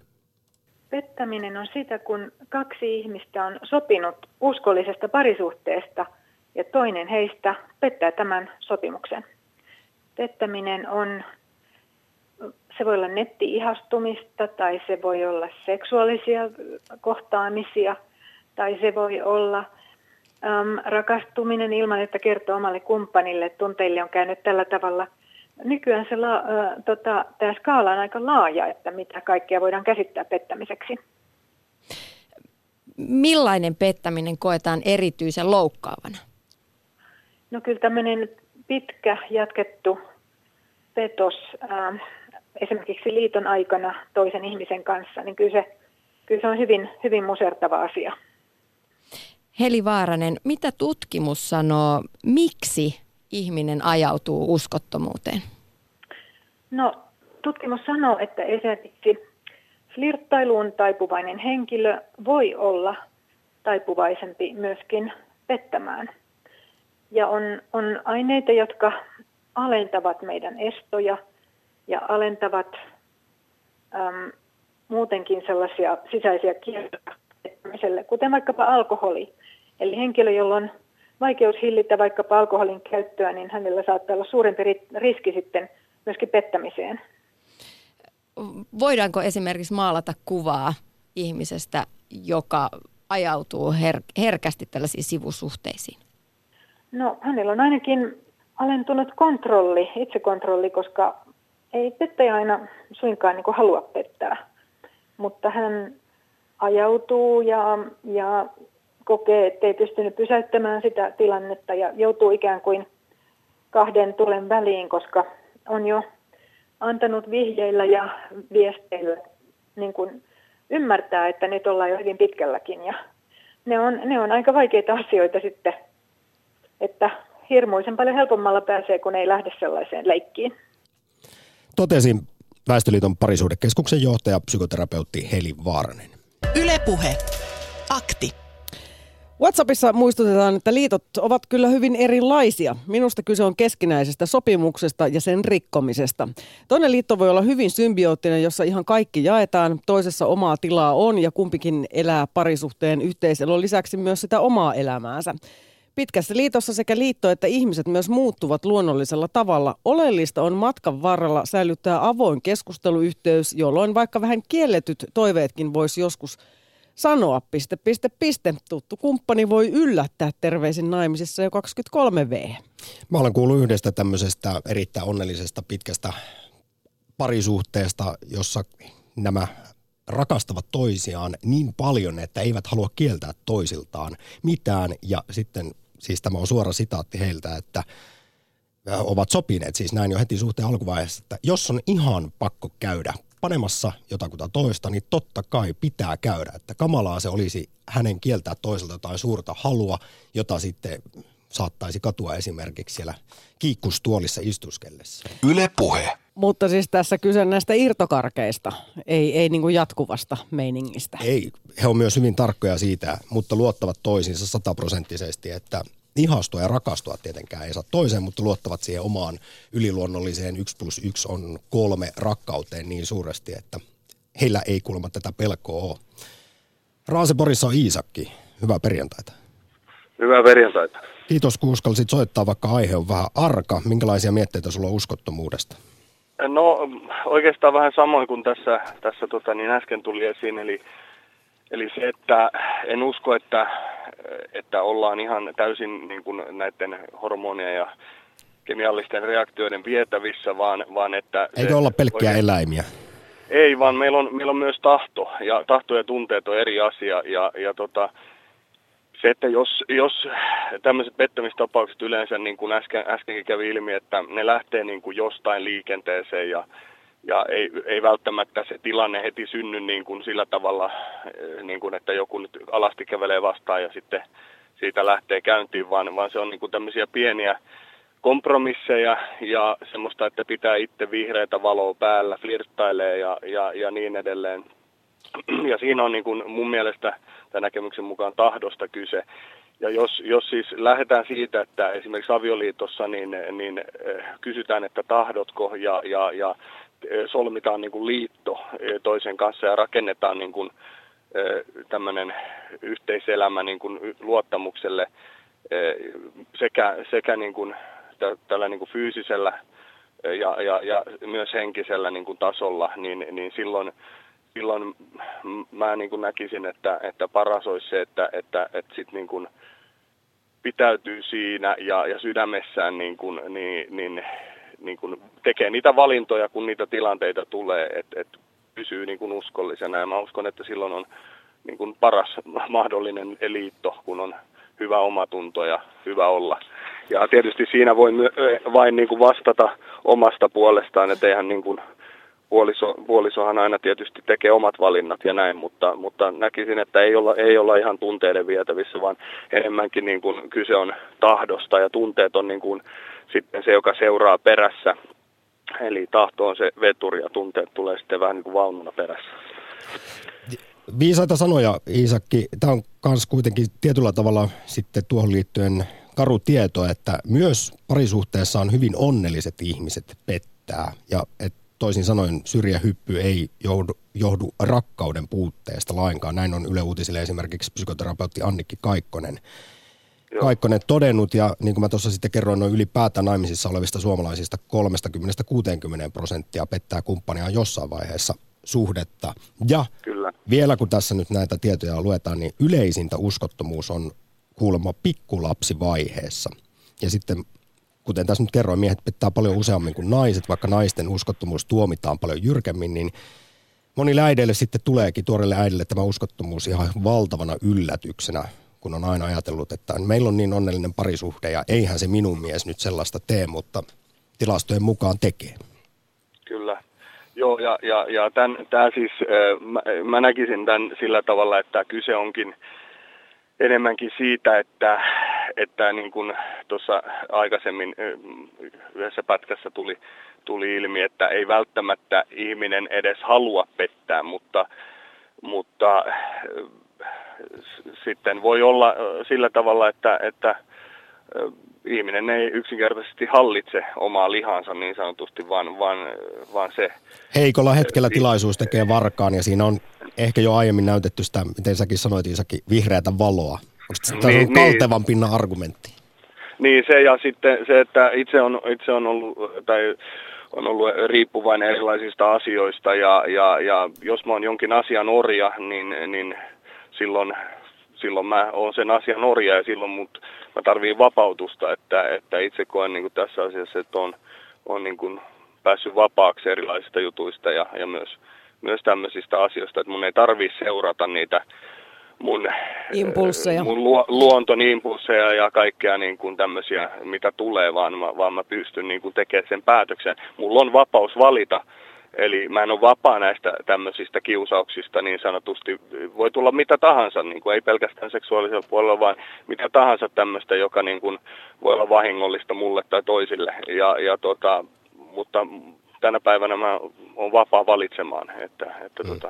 Pettäminen on sitä, kun kaksi ihmistä on sopinut uskollisesta parisuhteesta ja toinen heistä pettää tämän sopimuksen. Pettäminen on se voi olla netti-ihastumista tai se voi olla seksuaalisia kohtaamisia tai se voi olla äm, rakastuminen ilman, että kertoo omalle kumppanille, että tunteille on käynyt tällä tavalla. Nykyään se la, ä, tota, tämä skaala on aika laaja, että mitä kaikkea voidaan käsittää pettämiseksi. Millainen pettäminen koetaan erityisen loukkaavana? No kyllä tämmöinen pitkä jatkettu petos, äh, esimerkiksi liiton aikana toisen ihmisen kanssa, niin kyllä se, kyllä se on hyvin, hyvin musertava asia. Heli Vaaranen, mitä tutkimus sanoo, miksi ihminen ajautuu uskottomuuteen? No, tutkimus sanoo, että esimerkiksi flirttailuun taipuvainen henkilö voi olla taipuvaisempi myöskin pettämään. Ja on, on aineita, jotka alentavat meidän estoja – ja alentavat äm, muutenkin sellaisia sisäisiä kiertoja, kuten vaikkapa alkoholi. Eli henkilö, jolla on vaikeus hillitä vaikkapa alkoholin käyttöä, niin hänellä saattaa olla suurempi riski sitten myöskin pettämiseen. Voidaanko esimerkiksi maalata kuvaa ihmisestä, joka ajautuu her- herkästi tällaisiin sivusuhteisiin? No hänellä on ainakin alentunut kontrolli, itsekontrolli, koska ei pettäjä aina suinkaan niin halua pettää, mutta hän ajautuu ja, ja kokee, että ei pystynyt pysäyttämään sitä tilannetta ja joutuu ikään kuin kahden tulen väliin, koska on jo antanut vihjeillä ja viesteillä niin kuin ymmärtää, että nyt ollaan jo hyvin pitkälläkin. Ja ne on, ne on aika vaikeita asioita sitten, että hirmuisen paljon helpommalla pääsee, kun ei lähde sellaiseen leikkiin totesi Väestöliiton parisuudekeskuksen johtaja, psykoterapeutti Heli Vaaranen. Ylepuhe. Akti. WhatsAppissa muistutetaan, että liitot ovat kyllä hyvin erilaisia. Minusta kyse on keskinäisestä sopimuksesta ja sen rikkomisesta. Toinen liitto voi olla hyvin symbioottinen, jossa ihan kaikki jaetaan. Toisessa omaa tilaa on ja kumpikin elää parisuhteen yhteiselon lisäksi myös sitä omaa elämäänsä. Pitkässä liitossa sekä liitto että ihmiset myös muuttuvat luonnollisella tavalla. Oleellista on matkan varrella säilyttää avoin keskusteluyhteys, jolloin vaikka vähän kielletyt toiveetkin voisi joskus sanoa piste, piste, piste. Tuttu kumppani voi yllättää terveisin naimisissa jo 23V. Mä olen kuullut yhdestä tämmöisestä erittäin onnellisesta pitkästä parisuhteesta, jossa nämä rakastavat toisiaan niin paljon, että eivät halua kieltää toisiltaan mitään. Ja sitten, siis tämä on suora sitaatti heiltä, että ovat sopineet siis näin jo heti suhteen alkuvaiheessa, että jos on ihan pakko käydä panemassa jotakuta toista, niin totta kai pitää käydä. Että kamalaa se olisi hänen kieltää toiselta jotain suurta halua, jota sitten saattaisi katua esimerkiksi siellä kiikkustuolissa istuskellessa. Yle puhe. Mutta siis tässä kyse näistä irtokarkeista, ei, ei niin kuin jatkuvasta meiningistä. Ei, he on myös hyvin tarkkoja siitä, mutta luottavat toisiinsa sataprosenttisesti, että ihastua ja rakastua tietenkään ei saa toiseen, mutta luottavat siihen omaan yliluonnolliseen 1 plus 1 on kolme rakkauteen niin suuresti, että heillä ei kuulemma tätä pelkoa ole. Raaseporissa on Iisakki. Hyvää perjantaita. Hyvää perjantaita. Kiitos kun uskalsit soittaa, vaikka aihe on vähän arka. Minkälaisia mietteitä sulla on uskottomuudesta? No oikeastaan vähän samoin kuin tässä, tässä tota, niin äsken tuli esiin, eli, eli se, että en usko, että, että ollaan ihan täysin niin kuin näiden hormonien ja kemiallisten reaktioiden vietävissä, vaan, vaan että... Eikö olla pelkkiä oikein, eläimiä? Ei, vaan meillä on, meillä on myös tahto, ja tahto ja tunteet on eri asia, ja, ja tota, se, että jos, jos tämmöiset pettämistapaukset yleensä, niin kuin äsken, äskenkin kävi ilmi, että ne lähtee niin kuin jostain liikenteeseen ja, ja ei, ei välttämättä se tilanne heti synny niin kuin sillä tavalla, eh, niin kuin että joku nyt alasti kävelee vastaan ja sitten siitä lähtee käyntiin, vaan, vaan se on niin kuin tämmöisiä pieniä kompromisseja ja semmoista, että pitää itse vihreitä valoa päällä, flirttailee ja, ja, ja niin edelleen. Ja siinä on niin kuin mun mielestä tämän näkemyksen mukaan tahdosta kyse. Ja jos, jos siis lähdetään siitä, että esimerkiksi avioliitossa niin, niin äh, kysytään, että tahdotko ja, ja, ja äh, solmitaan niin kuin liitto äh, toisen kanssa ja rakennetaan niin kuin, tämmöinen yhteiselämä niin kuin luottamukselle sekä, sekä niin kuin, tällä niin kuin fyysisellä ja, ja, ja myös henkisellä niin kuin tasolla, niin, niin silloin silloin mä niin kuin näkisin, että, että paras olisi se, että, että, että sit niin kuin pitäytyy siinä ja, ja sydämessään niin kuin, niin, niin, niin kuin tekee niitä valintoja, kun niitä tilanteita tulee, että, että pysyy niin kuin uskollisena. Ja mä uskon, että silloin on niin kuin paras mahdollinen liitto, kun on hyvä omatunto ja hyvä olla. Ja tietysti siinä voi vain niin kuin vastata omasta puolestaan, että eihän niin kuin puoliso, puolisohan aina tietysti tekee omat valinnat ja näin, mutta, mutta näkisin, että ei olla, ei olla ihan tunteiden vietävissä, vaan enemmänkin niin kuin kyse on tahdosta ja tunteet on niin kuin sitten se, joka seuraa perässä. Eli tahto on se veturi ja tunteet tulee sitten vähän niin kuin vaununa perässä. Viisaita sanoja, Iisakki. Tämä on myös kuitenkin tietyllä tavalla sitten tuohon liittyen karu tieto, että myös parisuhteessa on hyvin onnelliset ihmiset pettää ja että toisin sanoen syrjähyppy ei johdu, johdu rakkauden puutteesta lainkaan. Näin on Yle Uutisille esimerkiksi psykoterapeutti Annikki Kaikkonen, Joo. Kaikkonen todennut, ja niin kuin mä tuossa sitten kerroin, noin ylipäätään naimisissa olevista suomalaisista 30-60 prosenttia pettää kumppania jossain vaiheessa suhdetta. Ja Kyllä. vielä kun tässä nyt näitä tietoja luetaan, niin yleisintä uskottomuus on kuulemma pikkulapsivaiheessa. Ja sitten kuten tässä nyt kerroin, miehet pettää paljon useammin kuin naiset, vaikka naisten uskottomuus tuomitaan paljon jyrkemmin, niin monille äideille sitten tuleekin tuorelle äidille tämä uskottomuus ihan valtavana yllätyksenä, kun on aina ajatellut, että meillä on niin onnellinen parisuhde ja eihän se minun mies nyt sellaista tee, mutta tilastojen mukaan tekee. Kyllä. Joo, ja, ja, ja tämän, tämä siis, mä, mä näkisin tämän sillä tavalla, että kyse onkin enemmänkin siitä, että, että niin kuin tuossa aikaisemmin yhdessä pätkässä tuli, tuli ilmi, että ei välttämättä ihminen edes halua pettää, mutta, mutta sitten voi olla sillä tavalla, että, että ihminen ei yksinkertaisesti hallitse omaa lihansa niin sanotusti, vaan, vaan, vaan se... Heikolla hetkellä tilaisuus tekee varkaan ja siinä on ehkä jo aiemmin näytetty sitä, miten säkin sanoit Iisakki, vihreätä valoa. Onko se niin, niin. kaltevan pinnan argumentti? Niin se ja sitten se, että itse on, itse on ollut, tai on ollut riippuvainen erilaisista asioista ja, ja, ja jos mä oon jonkin asian orja, niin, niin silloin, silloin mä oon sen asian orja ja silloin mut, mä tarviin vapautusta, että, että itse koen niin kuin tässä asiassa, että on, on niin kuin päässyt vapaaksi erilaisista jutuista ja, ja myös, myös tämmöisistä asioista, että mun ei tarvii seurata niitä mun, impulseja. mun lu, luonton impulseja ja kaikkea niin kuin tämmöisiä, mitä tulee, vaan mä, vaan mä pystyn niin kuin tekemään sen päätöksen. Mulla on vapaus valita, eli mä en ole vapaa näistä tämmöisistä kiusauksista niin sanotusti. Voi tulla mitä tahansa, niin kuin ei pelkästään seksuaalisella puolella, vaan mitä tahansa tämmöistä, joka niin kuin voi olla vahingollista mulle tai toisille. Ja, ja tota, mutta tänä päivänä mä oon vapaa valitsemaan. Että, että mm. tota,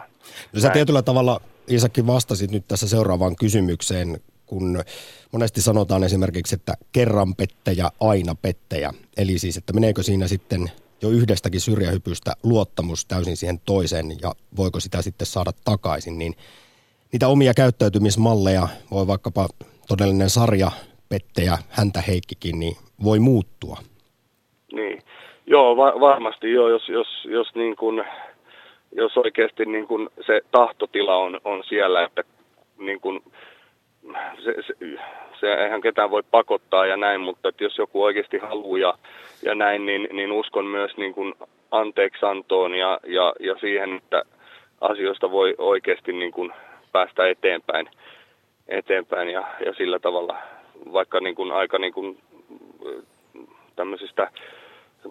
no sä tietyllä tavalla Isakki vastasit nyt tässä seuraavaan kysymykseen, kun monesti sanotaan esimerkiksi, että kerran pettäjä, aina pettäjä. Eli siis, että meneekö siinä sitten jo yhdestäkin syrjähypystä luottamus täysin siihen toiseen ja voiko sitä sitten saada takaisin, niin niitä omia käyttäytymismalleja voi vaikkapa todellinen sarja pettäjä, häntä Heikkikin, niin voi muuttua. Niin, joo va- varmasti joo, jos, jos, jos niin kuin jos oikeasti niin kuin se tahtotila on, on siellä, että niin kuin, se, se, se, eihän ketään voi pakottaa ja näin, mutta että jos joku oikeasti haluaa ja, ja näin, niin, niin uskon myös niin kuin anteeksantoon ja, ja, ja siihen, että asioista voi oikeasti niin kuin päästä eteenpäin, eteenpäin ja, ja sillä tavalla, vaikka niin kuin aika niin kuin tämmöisistä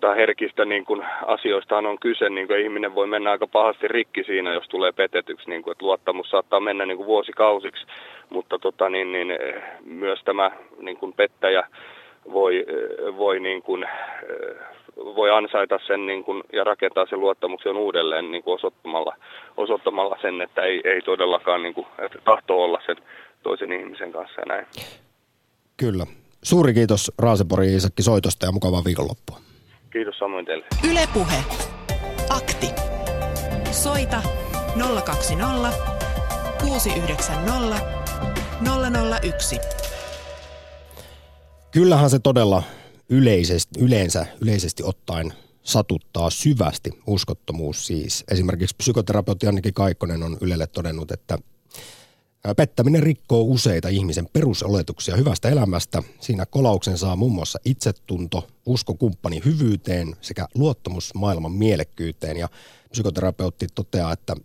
tai herkistä niin kuin, asioista on kyse, niin kuin ihminen voi mennä aika pahasti rikki siinä, jos tulee petetyksi, niin kuin, että luottamus saattaa mennä niin kuin vuosikausiksi, mutta tota, niin, niin, myös tämä niin kuin pettäjä voi, voi, niin kuin, voi ansaita sen niin kuin, ja rakentaa sen luottamuksen uudelleen niin kuin osoittamalla, osoittamalla sen, että ei, ei todellakaan niin kuin, että tahtoo olla sen toisen ihmisen kanssa ja näin. Kyllä. Suuri kiitos Raasepori Isakki soitosta ja mukavaa viikonloppua. Kiitos samoin teille. Ylepuhe. Akti. Soita 020 690 001. Kyllähän se todella yleisesti, yleensä, yleisesti ottaen satuttaa syvästi uskottomuus siis. Esimerkiksi psykoterapeutti Anniki Kaikkonen on Ylelle todennut, että Pettäminen rikkoo useita ihmisen perusoletuksia hyvästä elämästä. Siinä kolauksen saa muun muassa itsetunto, usko kumppani hyvyyteen sekä luottamus maailman mielekkyyteen. Ja psykoterapeutti toteaa, että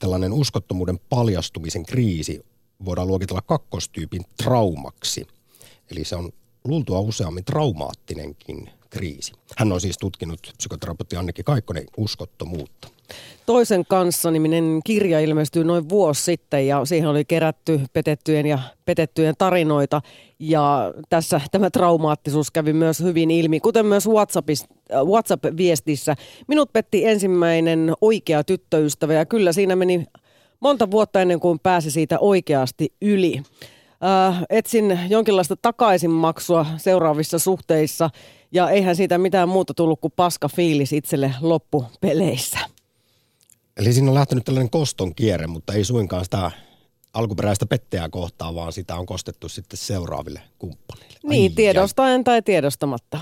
tällainen uskottomuuden paljastumisen kriisi voidaan luokitella kakkostyypin traumaksi. Eli se on luultua useammin traumaattinenkin kriisi. Hän on siis tutkinut psykoterapeutti Anneki Kaikkonen uskottomuutta. Toisen kanssa niminen kirja ilmestyi noin vuosi sitten ja siihen oli kerätty petettyjen ja petettyjen tarinoita. Ja tässä tämä traumaattisuus kävi myös hyvin ilmi, kuten myös äh, WhatsApp-viestissä. Minut petti ensimmäinen oikea tyttöystävä ja kyllä siinä meni monta vuotta ennen kuin pääsi siitä oikeasti yli. Äh, etsin jonkinlaista takaisinmaksua seuraavissa suhteissa ja eihän siitä mitään muuta tullut kuin paska fiilis itselle loppupeleissä. Eli siinä on lähtenyt tällainen koston kierre, mutta ei suinkaan sitä alkuperäistä pettäjää kohtaa, vaan sitä on kostettu sitten seuraaville kumppaneille. Niin, tiedostaen tai tiedostamatta.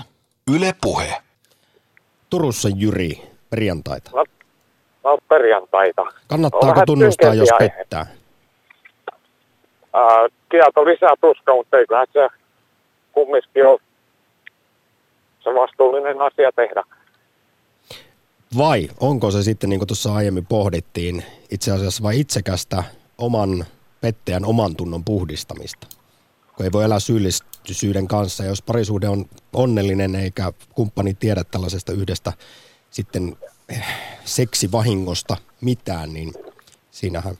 Yle Puhe. Turussa Jyri, perjantaita. No, no perjantaita. Kannattaako tunnustaa, jos pettää? Tieto lisää tuska, mutta eiköhän se kumminkin ole se vastuullinen asia tehdä. Vai onko se sitten, niin kuin tuossa aiemmin pohdittiin, itse asiassa vai itsekästä oman pettäjän oman tunnon puhdistamista? Kun ei voi elää syyllisyyden kanssa. Jos parisuhde on onnellinen eikä kumppani tiedä tällaisesta yhdestä sitten eh, seksivahingosta mitään, niin siinähän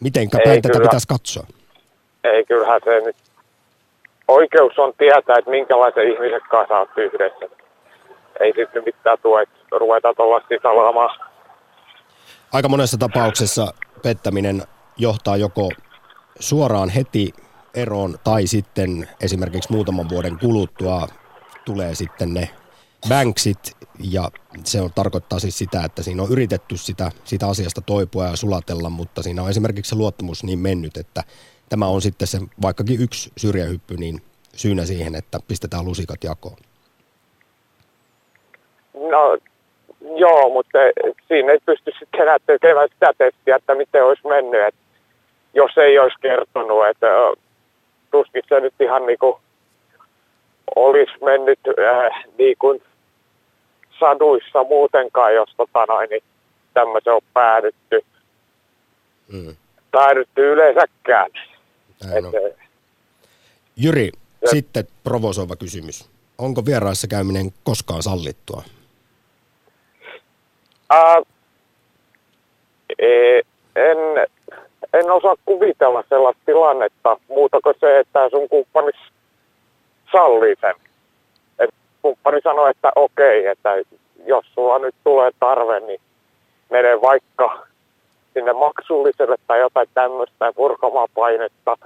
mitenkä päin tätä pitäisi katsoa? Ei, kyllähän se nyt oikeus on tietää, että minkälaisen ihmisen kanssa olet yhdessä. Ei sitten mitään tuo, että ruveta tuollaista salaamaan. Aika monessa tapauksessa pettäminen johtaa joko suoraan heti eroon tai sitten esimerkiksi muutaman vuoden kuluttua tulee sitten ne banksit ja se on, tarkoittaa siis sitä, että siinä on yritetty sitä, sitä asiasta toipua ja sulatella, mutta siinä on esimerkiksi se luottamus niin mennyt, että tämä on sitten se vaikkakin yksi syrjähyppy, niin syynä siihen, että pistetään lusikat jakoon. No joo, mutta siinä ei pysty sitten enää tekemään sitä testiä, että miten olisi mennyt, että jos ei olisi kertonut, että tuskin se nyt ihan niin kuin olisi mennyt äh, niin kuin saduissa muutenkaan, jos tota noin, niin tämmöisen on päädytty, mm. päädytty yleensäkään. Näin on. Jyri, ja. sitten provosoiva kysymys. Onko vieraissa käyminen koskaan sallittua? Ää, e, en, en osaa kuvitella sellaista tilannetta, muuta kuin se, että sun kumppani sallii sen. Et kumppani sanoi, että okei, että jos sulla nyt tulee tarve, niin mene vaikka sinne maksulliselle tai jotain tämmöistä purkamaan painetta.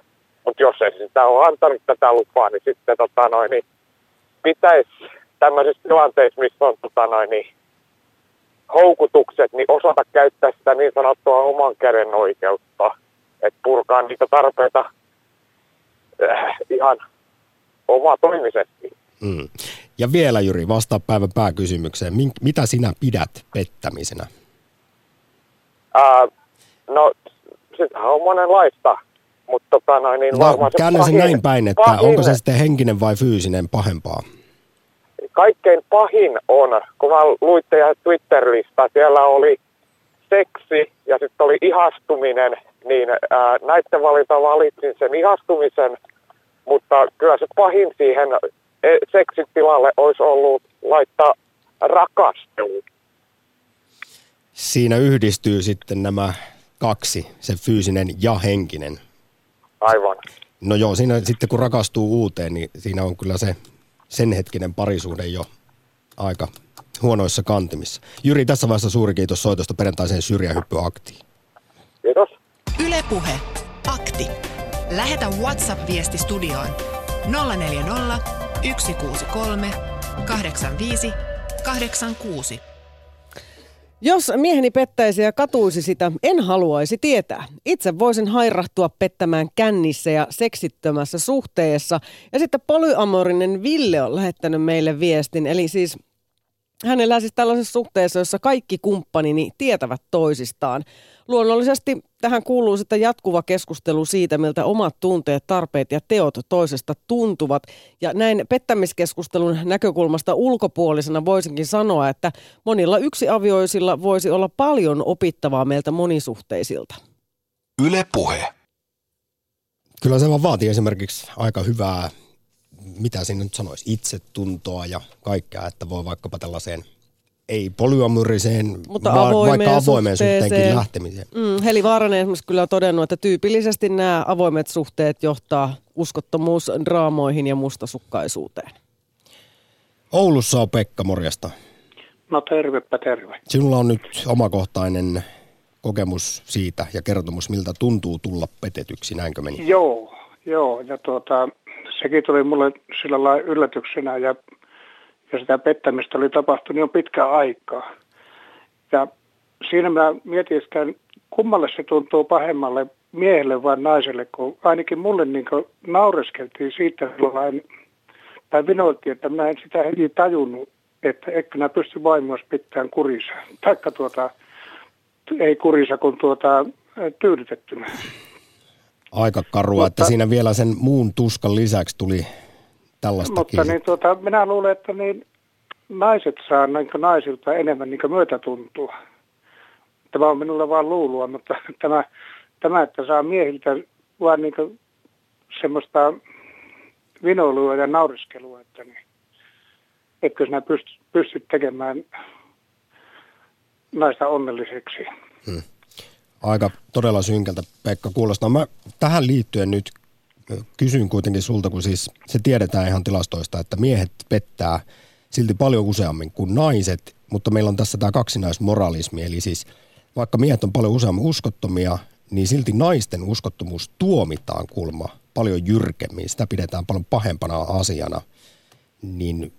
Mutta jos ei sitä ole antanut tätä lupaa, niin sitten tota noin, niin pitäisi tämmöisissä tilanteissa, missä on tota noin, niin houkutukset, niin osata käyttää sitä niin sanottua oman käden oikeutta. Että purkaa niitä tarpeita äh, ihan omatoimisesti. Mm. Ja vielä Jyri, vastaa päivän pääkysymykseen. Mitä sinä pidät pettämisenä? Ää, no, sitähän on monenlaista, mutta tota noin, niin no, varmaan se pahin, näin päin, että pahin, onko se sitten henkinen vai fyysinen pahempaa? Kaikkein pahin on, kun mä luin teidän Twitter-lista, siellä oli seksi ja sitten oli ihastuminen, niin ää, näiden valinta valitsin sen ihastumisen, mutta kyllä se pahin siihen e, seksitilalle olisi ollut laittaa rakastelu. Siinä yhdistyy sitten nämä kaksi, se fyysinen ja henkinen. Aivan. No joo, siinä sitten kun rakastuu uuteen, niin siinä on kyllä se sen hetkinen parisuhde jo aika huonoissa kantimissa. Jyri, tässä vaiheessa suuri kiitos soitosta perjantaiseen syrjähyppyaktiin. Kiitos. Ylepuhe. Akti. Lähetä WhatsApp-viesti studioon 040 163 85 86. Jos mieheni pettäisi ja katuisi sitä, en haluaisi tietää. Itse voisin hairahtua pettämään kännissä ja seksittömässä suhteessa. Ja sitten polyamorinen Ville on lähettänyt meille viestin. Eli siis hän elää siis tällaisessa suhteessa, jossa kaikki kumppanini tietävät toisistaan. Luonnollisesti tähän kuuluu sitten jatkuva keskustelu siitä, miltä omat tunteet, tarpeet ja teot toisesta tuntuvat. Ja näin pettämiskeskustelun näkökulmasta ulkopuolisena voisinkin sanoa, että monilla yksiavioisilla voisi olla paljon opittavaa meiltä monisuhteisilta. Yle puhe. Kyllä se vaan vaatii esimerkiksi aika hyvää, mitä sinä nyt sanoisi, itsetuntoa ja kaikkea, että voi vaikkapa tällaiseen ei polyamyriseen, Mutta vaan vaikka avoimeen suhteenkin lähtemiseen. Mm, Heli Vaaranen esimerkiksi kyllä on todennut, että tyypillisesti nämä avoimet suhteet johtaa uskottomuusdraamoihin ja mustasukkaisuuteen. Oulussa on Pekka, morjesta. No tervepä terve. Sinulla on nyt omakohtainen kokemus siitä ja kertomus, miltä tuntuu tulla petetyksi, näinkö meni? Joo, joo. Ja tuota, sekin tuli mulle sillä lailla yllätyksenä ja ja sitä pettämistä oli tapahtunut jo pitkään aikaa. Ja siinä mä mietin, että kummalle se tuntuu pahemmalle, miehelle vai naiselle, kun ainakin mulle niin naureskeltiin siitä tai vinoiltiin, että mä en sitä heti tajunnut, että eikö mä pysty vaimoas pitämään kurissa. Taikka tuota, ei kurissa, kun tuota, tyydytettynä. Aika karua, Mutta, että siinä vielä sen muun tuskan lisäksi tuli tällaistakin. Mutta niin, tuota, minä luulen, että niin naiset saa niin naisilta enemmän niin myötätuntua. Tämä on minulle vain luulua, mutta tämä, tämä että saa miehiltä vain niin semmoista vinoilua ja nauriskelua, että niin, etkö sinä pysty, pysty tekemään naista onnelliseksi. Hmm. Aika todella synkältä, Pekka, kuulostaa. Mä tähän liittyen nyt kysyn kuitenkin sulta, kun siis se tiedetään ihan tilastoista, että miehet pettää silti paljon useammin kuin naiset, mutta meillä on tässä tämä kaksinaismoralismi, eli siis vaikka miehet on paljon useammin uskottomia, niin silti naisten uskottomuus tuomitaan kulma paljon jyrkemmin. Sitä pidetään paljon pahempana asiana. Niin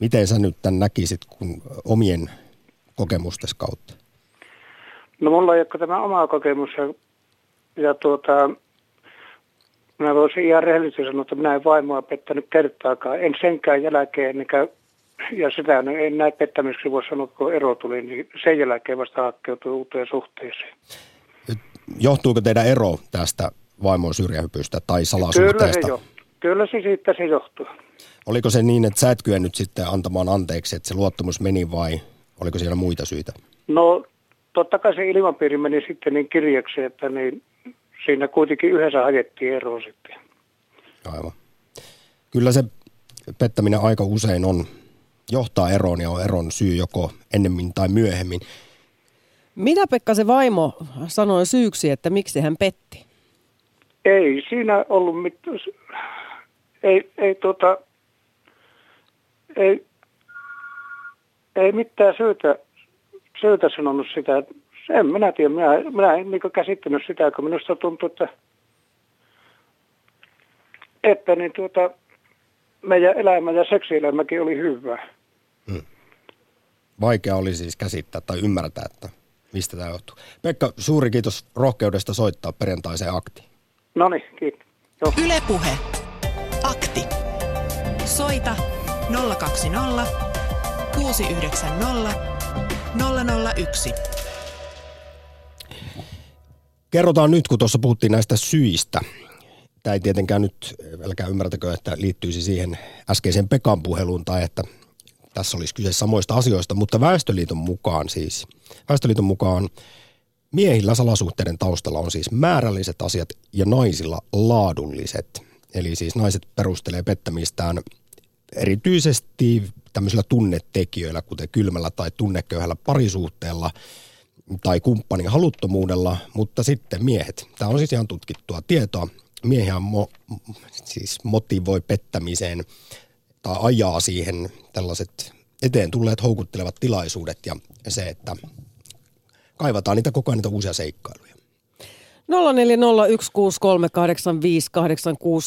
miten sä nyt tämän näkisit kun omien kokemustes kautta? No mulla ei ole tämä oma kokemus ja, ja tuota, Mä voisin ihan rehellisesti sanoa, että minä en vaimoa pettänyt kertaakaan. En senkään jälkeen, enkä, ja sitä en näe pettämiseksi voi sanoa, kun ero tuli, niin sen jälkeen vasta hakkeutui uuteen suhteeseen. Johtuuko teidän ero tästä vaimon syrjähypystä tai salasuhteesta? Kyllä se, jo, kyllä se siitä se johtuu. Oliko se niin, että sä et kyennyt sitten antamaan anteeksi, että se luottamus meni vai oliko siellä muita syitä? No totta kai se ilmapiiri meni sitten niin kirjaksi, että niin siinä kuitenkin yhdessä hajettiin eroon sitten. Aivan. Kyllä se pettäminen aika usein on, johtaa eroon ja on eron syy joko ennemmin tai myöhemmin. Mitä Pekka se vaimo sanoi syyksi, että miksi hän petti? Ei siinä ollut mitään, ei, ei tota, ei, ei mitään syytä, syytä sanonut sitä. En minä tiedä, minä, minä en niin käsittänyt sitä, kun minusta tuntuu, että, että niin tuota, meidän elämä ja seksielämäkin oli hyvää. Hmm. Vaikea oli siis käsittää tai ymmärtää, että mistä tämä johtuu. Pekka, suuri kiitos rohkeudesta soittaa perjantaiseen aktiin. No niin, kiitos. Joo. Yle Puhe. Akti. Soita 020 690 001. Kerrotaan nyt, kun tuossa puhuttiin näistä syistä. Tämä ei tietenkään nyt, älkää ymmärtäkö, että liittyisi siihen äskeiseen Pekan puheluun tai että tässä olisi kyse samoista asioista, mutta Väestöliiton mukaan siis, Väestöliiton mukaan miehillä salasuhteiden taustalla on siis määrälliset asiat ja naisilla laadulliset. Eli siis naiset perustelee pettämistään erityisesti tämmöisillä tunnetekijöillä, kuten kylmällä tai tunneköyhällä parisuhteella tai kumppanin haluttomuudella, mutta sitten miehet, tämä on siis ihan tutkittua tietoa, miehiä mo- siis motivoi pettämiseen tai ajaa siihen tällaiset eteen tulleet houkuttelevat tilaisuudet ja se, että kaivataan niitä koko ajan niitä uusia seikkailuja. 0401638586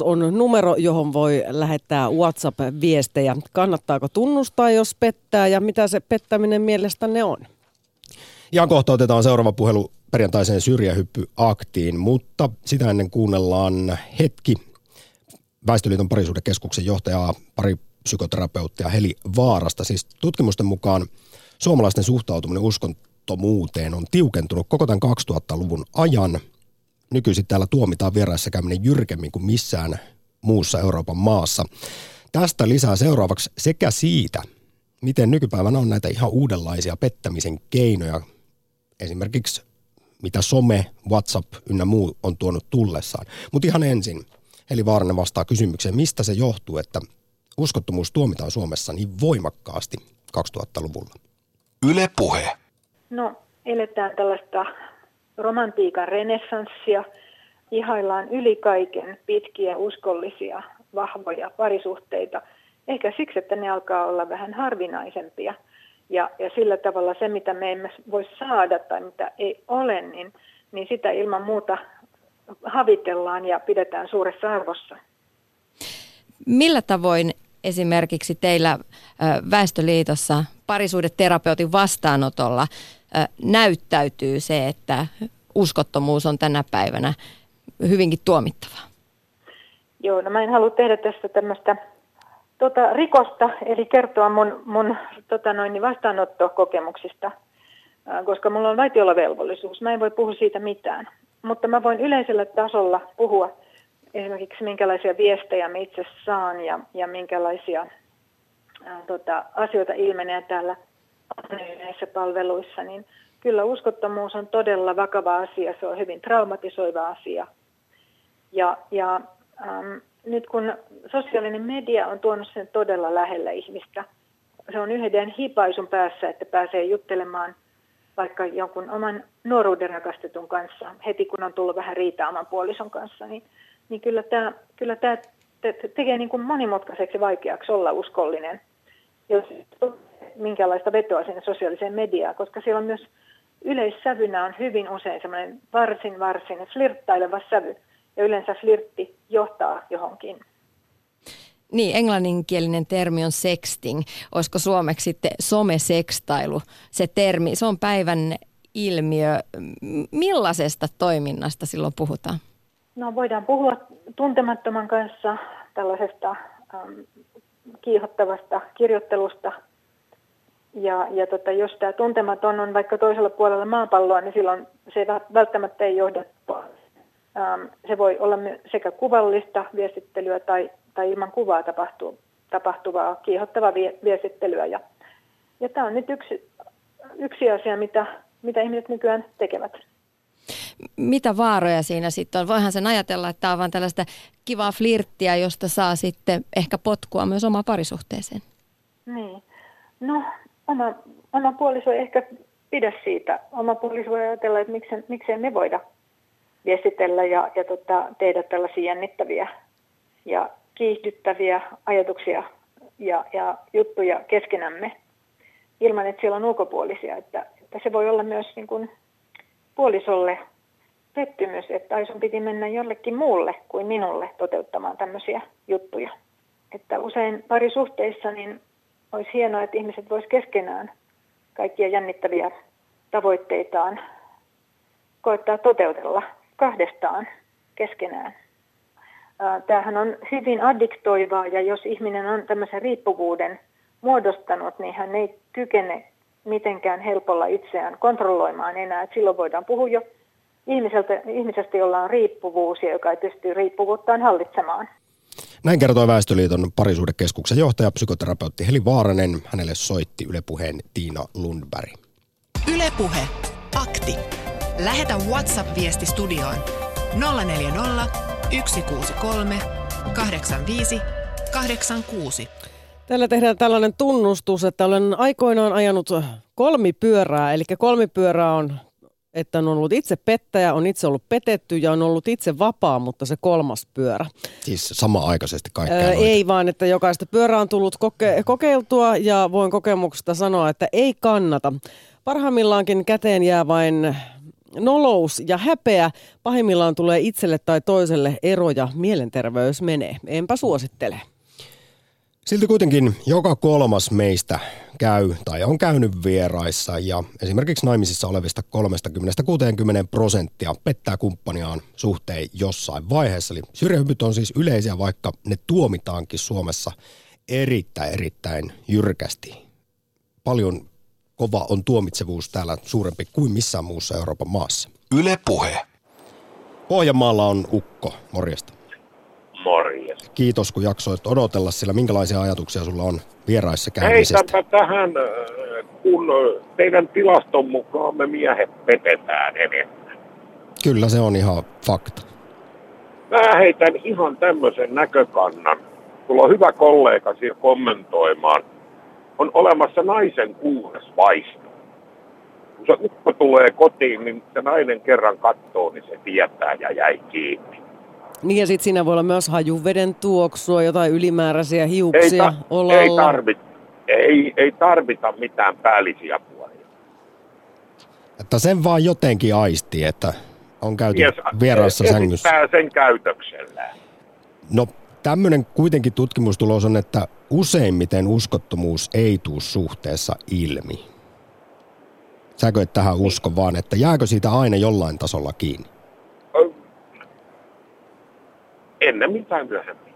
on numero, johon voi lähettää WhatsApp-viestejä. Kannattaako tunnustaa, jos pettää ja mitä se pettäminen mielestänne on? Ja kohta otetaan seuraava puhelu perjantaiseen syrjähyppyaktiin, mutta sitä ennen kuunnellaan hetki Väestöliiton parisuudekeskuksen johtajaa, pari psykoterapeuttia Heli Vaarasta. Siis tutkimusten mukaan suomalaisten suhtautuminen uskonttomuuteen on tiukentunut koko tämän 2000-luvun ajan – nykyisin täällä tuomitaan vieraissa käyminen jyrkemmin kuin missään muussa Euroopan maassa. Tästä lisää seuraavaksi sekä siitä, miten nykypäivänä on näitä ihan uudenlaisia pettämisen keinoja, esimerkiksi mitä some, WhatsApp ynnä muu on tuonut tullessaan. Mutta ihan ensin, eli Vaaranen vastaa kysymykseen, mistä se johtuu, että uskottomuus tuomitaan Suomessa niin voimakkaasti 2000-luvulla? Yle Puhe. No, eletään tällaista romantiikan renessanssia, ihaillaan yli kaiken pitkiä, uskollisia, vahvoja parisuhteita. Ehkä siksi, että ne alkaa olla vähän harvinaisempia. Ja, ja sillä tavalla se, mitä me emme voi saada tai mitä ei ole, niin, niin sitä ilman muuta havitellaan ja pidetään suuressa arvossa. Millä tavoin esimerkiksi teillä Väestöliitossa parisuudeterapeutin vastaanotolla näyttäytyy se, että uskottomuus on tänä päivänä hyvinkin tuomittavaa? Joo, no mä en halua tehdä tästä tämmöistä tota, rikosta, eli kertoa mun, mun tota noin, vastaanottokokemuksista, koska mulla on vaitiolovelvollisuus. Mä en voi puhua siitä mitään, mutta mä voin yleisellä tasolla puhua esimerkiksi minkälaisia viestejä mä itse saan ja, ja minkälaisia ää, tota, asioita ilmenee täällä näissä palveluissa, niin kyllä uskottomuus on todella vakava asia, se on hyvin traumatisoiva asia. Ja, ja ähm, nyt kun sosiaalinen media on tuonut sen todella lähellä ihmistä, se on yhden hipaisun päässä, että pääsee juttelemaan vaikka jonkun oman nuoruuden rakastetun kanssa, heti kun on tullut vähän riitä oman puolison kanssa, niin, niin kyllä tämä kyllä tämä tekee niin kuin monimutkaiseksi vaikeaksi olla uskollinen, jos minkälaista vetoa sinne sosiaaliseen mediaan, koska siellä on myös yleissävynä on hyvin usein semmoinen varsin varsin flirttaileva sävy. Ja yleensä flirtti johtaa johonkin. Niin, englanninkielinen termi on sexting. Olisiko suomeksi sitten somesekstailu se termi? Se on päivän ilmiö. Millaisesta toiminnasta silloin puhutaan? No voidaan puhua tuntemattoman kanssa tällaisesta ähm, kiihottavasta kirjoittelusta. Ja, ja tota, jos tämä tuntematon on vaikka toisella puolella maapalloa, niin silloin se välttämättä ei johda. Ähm, se voi olla sekä kuvallista viestittelyä tai, tai ilman kuvaa tapahtuu, tapahtuvaa kiihottavaa viestittelyä. Ja, ja tämä on nyt yksi, yksi asia, mitä, mitä ihmiset nykyään tekevät mitä vaaroja siinä sitten on? Voihan sen ajatella, että tämä on vain tällaista kivaa flirttiä, josta saa sitten ehkä potkua myös omaan parisuhteeseen. Niin. No, oma, oma puoliso ei ehkä pidä siitä. Oma puoliso voi ajatella, että miksei, miksei me voida viestitellä ja, ja tota, tehdä tällaisia jännittäviä ja kiihdyttäviä ajatuksia ja, ja juttuja keskenämme ilman, että siellä on ulkopuolisia. Että, että se voi olla myös niin kuin puolisolle pettymys, että ai sun piti mennä jollekin muulle kuin minulle toteuttamaan tämmöisiä juttuja. Että usein parisuhteissa niin olisi hienoa, että ihmiset vois keskenään kaikkia jännittäviä tavoitteitaan koittaa toteutella kahdestaan keskenään. Tämähän on hyvin addiktoivaa ja jos ihminen on tämmöisen riippuvuuden muodostanut, niin hän ei kykene mitenkään helpolla itseään kontrolloimaan enää. Et silloin voidaan puhua jo ihmiseltä, ihmisestä, jolla on riippuvuus ja joka ei pysty riippuvuuttaan hallitsemaan. Näin kertoi Väestöliiton parisuudekeskuksen johtaja, psykoterapeutti Heli Vaaranen. Hänelle soitti Ylepuheen Tiina Lundberg. Ylepuhe. Akti. Lähetä WhatsApp-viesti studioon 040 163 85 86. Täällä tehdään tällainen tunnustus, että olen aikoinaan ajanut kolmipyörää, eli kolmipyörää on että on ollut itse pettäjä, on itse ollut petetty ja on ollut itse vapaa, mutta se kolmas pyörä. Siis sama-aikaisesti kaikkea öö, Ei vaan, että jokaista pyörää on tullut koke- kokeiltua ja voin kokemuksesta sanoa, että ei kannata. Parhaimmillaankin käteen jää vain nolous ja häpeä. Pahimmillaan tulee itselle tai toiselle ero ja mielenterveys menee. Enpä suosittele. Silti kuitenkin joka kolmas meistä käy tai on käynyt vieraissa ja esimerkiksi naimisissa olevista 30-60 prosenttia pettää kumppaniaan suhteen jossain vaiheessa. Eli syrjähypyt on siis yleisiä, vaikka ne tuomitaankin Suomessa erittäin erittäin jyrkästi. Paljon kova on tuomitsevuus täällä suurempi kuin missään muussa Euroopan maassa. Yle Puhe. Pohjanmaalla on Ukko, morjesta. Morjes. Kiitos, kun jaksoit odotella, sillä minkälaisia ajatuksia sulla on vieraissa käymisestä? Heitäpä tähän, äh, kun teidän tilaston mukaan me miehet petetään enemmän. Kyllä, se on ihan fakta. Mä heitän ihan tämmöisen näkökannan. Sulla on hyvä kollega siellä kommentoimaan. On olemassa naisen kuudes vaisto. Kun se ukko tulee kotiin, niin se nainen kerran katsoo, niin se tietää ja jäi kiinni. Niin ja sitten siinä voi olla myös hajuveden tuoksua, jotain ylimääräisiä hiuksia ei, ta- olalla. Ei, tarvit, ei, ei tarvita mitään päällisiä puolia. Että sen vaan jotenkin aisti, että on käyty yes, vieraassa sängyssä. sen käytöksellä. No tämmöinen kuitenkin tutkimustulos on, että useimmiten uskottomuus ei tuu suhteessa ilmi. Säkö et tähän usko vaan, että jääkö siitä aina jollain tasolla kiinni? ennen mitään myöhemmin.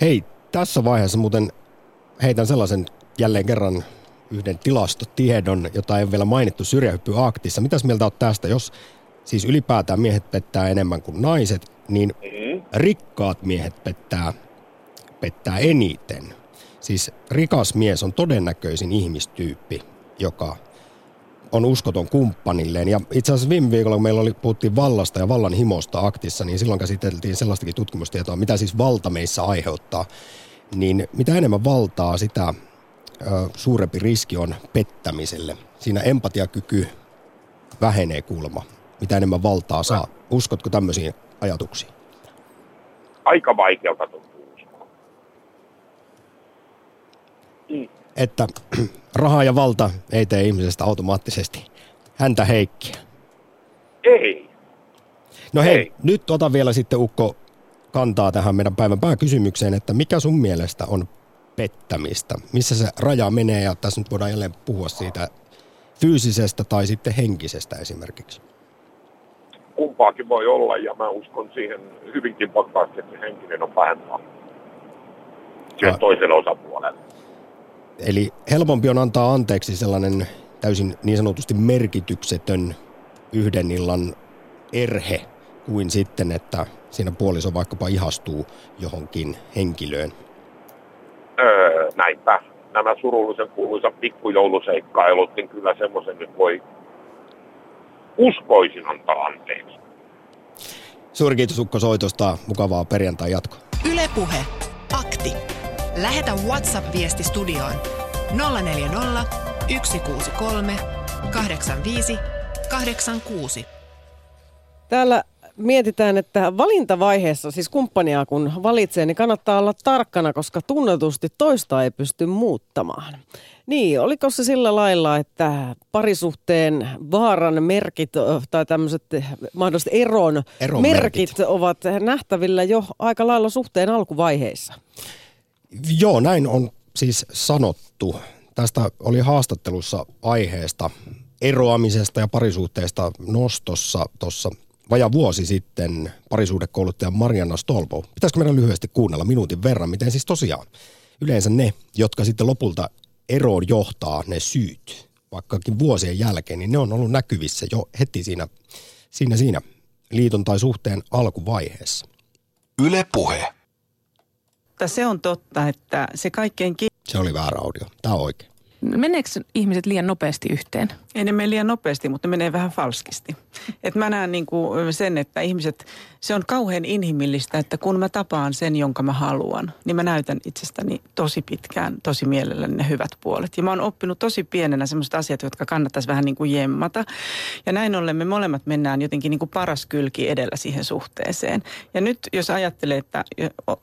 Hei, tässä vaiheessa muuten heitän sellaisen jälleen kerran yhden tilastotiedon, jota ei ole vielä mainittu syrjähyppyaktissa. Mitäs mieltä olet tästä, jos siis ylipäätään miehet pettää enemmän kuin naiset, niin mm-hmm. rikkaat miehet pettää, pettää eniten. Siis rikas mies on todennäköisin ihmistyyppi, joka on uskoton kumppanilleen. Ja itse asiassa viime viikolla, kun meillä oli, puhuttiin vallasta ja vallan himosta aktissa, niin silloin käsiteltiin sellaistakin tutkimustietoa, mitä siis valta meissä aiheuttaa. Niin mitä enemmän valtaa, sitä ö, suurempi riski on pettämiselle. Siinä empatiakyky vähenee kuulemma, mitä enemmän valtaa saa. Uskotko tämmöisiin ajatuksiin? Aika vaikealta tuntuu Mm että raha ja valta ei tee ihmisestä automaattisesti häntä heikkiä. Ei. No hei, ei. nyt ota vielä sitten Ukko kantaa tähän meidän päivän pääkysymykseen, että mikä sun mielestä on pettämistä? Missä se raja menee ja tässä nyt voidaan jälleen puhua siitä fyysisestä tai sitten henkisestä esimerkiksi. kumpaakin voi olla ja mä uskon siihen hyvinkin vakaasti, että se henkinen on vähempää. Sen toiselle osapuolelle. Eli helpompi on antaa anteeksi sellainen täysin niin sanotusti merkityksetön yhden illan erhe kuin sitten, että siinä puoliso vaikkapa ihastuu johonkin henkilöön. Öö, näinpä. Nämä surullisen kuuluisat pikkujouluseikkailut, niin kyllä semmoisen nyt voi uskoisin antaa anteeksi. Suuri kiitos Ukko soitosta. Mukavaa perjantai jatkoa. Ylepuhe. Akti. Lähetä WhatsApp-viesti studioon 040 163 85 86. Täällä mietitään, että valintavaiheessa, siis kumppania kun valitsee, niin kannattaa olla tarkkana, koska tunnetusti toista ei pysty muuttamaan. Niin, oliko se sillä lailla, että parisuhteen vaaran merkit tai tämmöiset mahdolliset eron, Eron merkit, merkit ovat nähtävillä jo aika lailla suhteen alkuvaiheessa? Joo, näin on siis sanottu. Tästä oli haastattelussa aiheesta eroamisesta ja parisuhteesta nostossa tuossa vaja vuosi sitten parisuhdekouluttaja Marianna Stolbo. Pitäisikö meidän lyhyesti kuunnella minuutin verran, miten siis tosiaan yleensä ne, jotka sitten lopulta eroon johtaa ne syyt, vaikkakin vuosien jälkeen, niin ne on ollut näkyvissä jo heti siinä, siinä, siinä liiton tai suhteen alkuvaiheessa. Yle Puhe. Se on totta, että se kaikkein... Ki- Se oli väärä audio. Tämä on oikein. Meneekö ihmiset liian nopeasti yhteen? Ei ne mene liian nopeasti, mutta ne menee vähän falskisti. Et mä näen niin kuin sen, että ihmiset, se on kauhean inhimillistä, että kun mä tapaan sen, jonka mä haluan, niin mä näytän itsestäni tosi pitkään, tosi mielelläni ne hyvät puolet. Ja mä oon oppinut tosi pienenä semmoiset asiat, jotka kannattaisi vähän niin kuin jemmata. Ja näin ollen me molemmat mennään jotenkin niin kuin paras kylki edellä siihen suhteeseen. Ja nyt jos ajattelee, että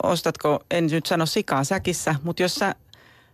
ostatko, en nyt sano sikaa säkissä, mutta jos sä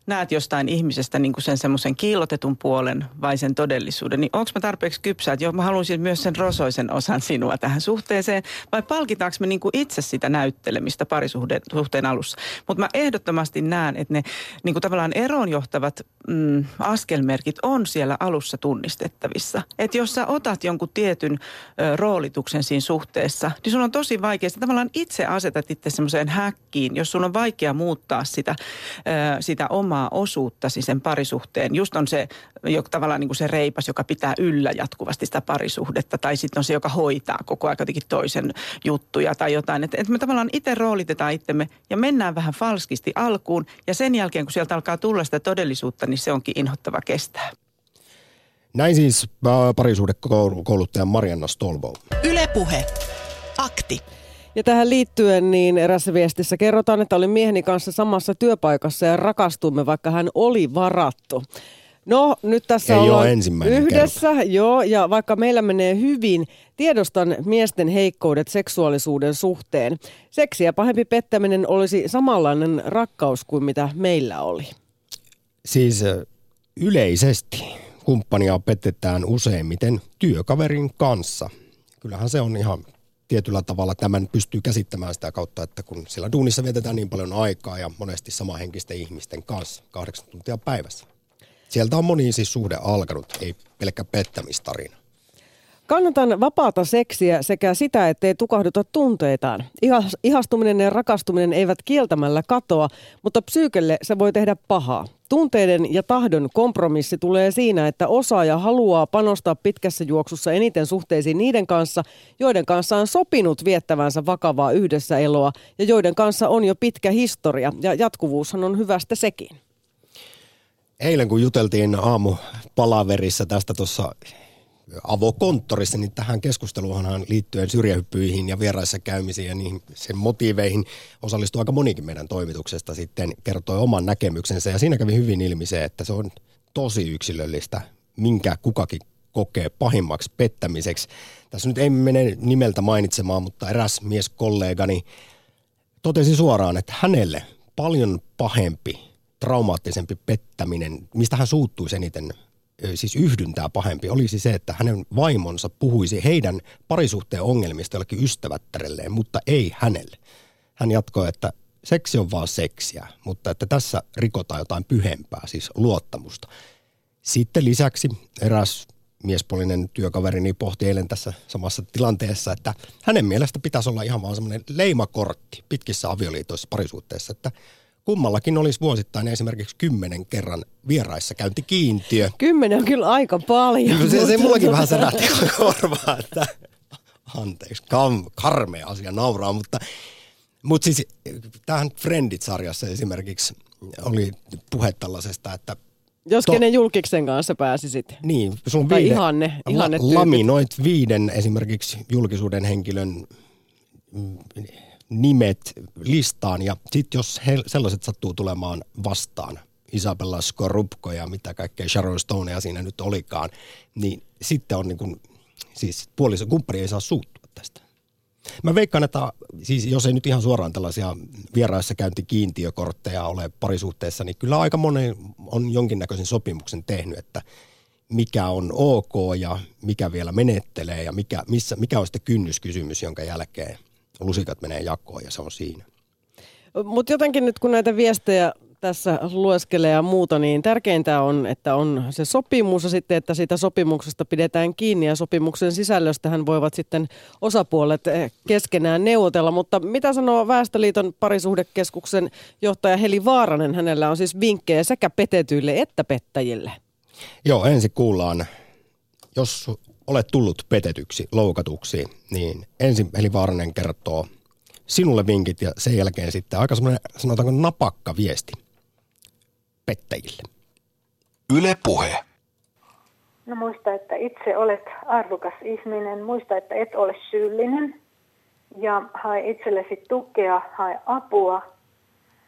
näet jostain ihmisestä niin kuin sen semmoisen kiillotetun puolen vai sen todellisuuden, niin onko mä tarpeeksi kypsä, että joo, mä haluaisin myös sen rosoisen osan sinua tähän suhteeseen, vai palkitaanko me niin kuin itse sitä näyttelemistä parisuhteen alussa. Mutta mä ehdottomasti näen, että ne niin kuin tavallaan eroon johtavat mm, askelmerkit on siellä alussa tunnistettavissa. Että jos sä otat jonkun tietyn ö, roolituksen siinä suhteessa, niin sun on tosi vaikea, että tavallaan itse asetat itse semmoiseen häkkiin, jos sun on vaikea muuttaa sitä, ö, sitä omaa omaa osuuttasi sen parisuhteen. Just on se jo, tavallaan niin kuin se reipas, joka pitää yllä jatkuvasti sitä parisuhdetta, tai sitten on se, joka hoitaa koko ajan jotenkin toisen juttuja tai jotain. Että et me tavallaan itse roolitetaan itsemme ja mennään vähän falskisti alkuun, ja sen jälkeen, kun sieltä alkaa tulla sitä todellisuutta, niin se onkin inhottava kestää. Näin siis parisuhdekouluttaja Marianna Stolbo. Ylepuhe. Akti. Ja tähän liittyen niin erässä viestissä kerrotaan, että olin mieheni kanssa samassa työpaikassa ja rakastuimme, vaikka hän oli varattu. No nyt tässä Ei ollaan yhdessä, kerta. joo, ja vaikka meillä menee hyvin, tiedostan miesten heikkoudet seksuaalisuuden suhteen. Seksiä pahempi pettäminen olisi samanlainen rakkaus kuin mitä meillä oli. Siis yleisesti kumppania petetään useimmiten työkaverin kanssa. Kyllähän se on ihan tietyllä tavalla tämän pystyy käsittämään sitä kautta, että kun siellä duunissa vietetään niin paljon aikaa ja monesti samahenkisten ihmisten kanssa kahdeksan tuntia päivässä. Sieltä on moni siis suhde alkanut, ei pelkkä pettämistarina. Kannatan vapaata seksiä sekä sitä, ettei tukahduta tunteitaan. Ihastuminen ja rakastuminen eivät kieltämällä katoa, mutta psyykelle se voi tehdä pahaa. Tunteiden ja tahdon kompromissi tulee siinä, että osaaja haluaa panostaa pitkässä juoksussa eniten suhteisiin niiden kanssa, joiden kanssa on sopinut viettävänsä vakavaa yhdessä eloa ja joiden kanssa on jo pitkä historia. Ja jatkuvuushan on hyvästä sekin. Eilen kun juteltiin aamu palaverissa tästä tuossa avokonttorissa, niin tähän keskusteluunhan liittyen syrjähyppyihin ja vieraissa käymisiin ja niihin sen motiiveihin osallistui aika monikin meidän toimituksesta sitten kertoi oman näkemyksensä ja siinä kävi hyvin ilmi se, että se on tosi yksilöllistä, minkä kukakin kokee pahimmaksi pettämiseksi. Tässä nyt ei mene nimeltä mainitsemaan, mutta eräs mieskollegani totesi suoraan, että hänelle paljon pahempi, traumaattisempi pettäminen, mistä hän suuttuisi eniten siis yhdyntää pahempi, olisi se, että hänen vaimonsa puhuisi heidän parisuhteen ongelmista jollekin ystävättärelleen, mutta ei hänelle. Hän jatkoi, että seksi on vaan seksiä, mutta että tässä rikotaan jotain pyhempää, siis luottamusta. Sitten lisäksi eräs miespuolinen työkaverini pohti eilen tässä samassa tilanteessa, että hänen mielestä pitäisi olla ihan vaan semmoinen leimakortti pitkissä avioliitoissa parisuhteessa, että kummallakin olisi vuosittain esimerkiksi kymmenen kerran vieraissa käyntikiintiö. Kymmenen on kyllä aika paljon. Se, se mutta mullakin vähän särähti korvaa, että anteeksi, kam, karmea asia nauraa, mutta, mutta siis tähän Friendit-sarjassa esimerkiksi oli puhe tällaisesta, että Jos To- kenen julkiksen kanssa pääsisit. niin, Tai viiden, ihanne, ihanne la, tyypit. laminoit viiden esimerkiksi julkisuuden henkilön nimet listaan ja sitten jos he, sellaiset sattuu tulemaan vastaan, Isabella Skorupko ja mitä kaikkea Sharon Stonea siinä nyt olikaan, niin sitten on niin kuin, siis puolison kumppani ei saa suuttua tästä. Mä veikkaan, että siis jos ei nyt ihan suoraan tällaisia vieraissa käyntikiintiökortteja ole parisuhteessa, niin kyllä aika moni on jonkinnäköisen sopimuksen tehnyt, että mikä on ok ja mikä vielä menettelee ja mikä, missä, mikä on sitten kynnyskysymys, jonka jälkeen lusikat menee jakoon ja se on siinä. Mutta jotenkin nyt kun näitä viestejä tässä lueskelee ja muuta, niin tärkeintä on, että on se sopimus ja sitten, että siitä sopimuksesta pidetään kiinni ja sopimuksen sisällöstähän voivat sitten osapuolet eh, keskenään neuvotella. Mutta mitä sanoo Väestöliiton parisuhdekeskuksen johtaja Heli Vaaranen? Hänellä on siis vinkkejä sekä petetyille että pettäjille. Joo, ensin kuullaan, jos olet tullut petetyksi, loukatuksi, niin ensin Heli Vaaranen kertoo sinulle vinkit ja sen jälkeen sitten aika semmoinen, sanotaanko napakka viesti pettäjille. Yle Puhe. No muista, että itse olet arvokas ihminen. Muista, että et ole syyllinen. Ja hae itsellesi tukea, hae apua.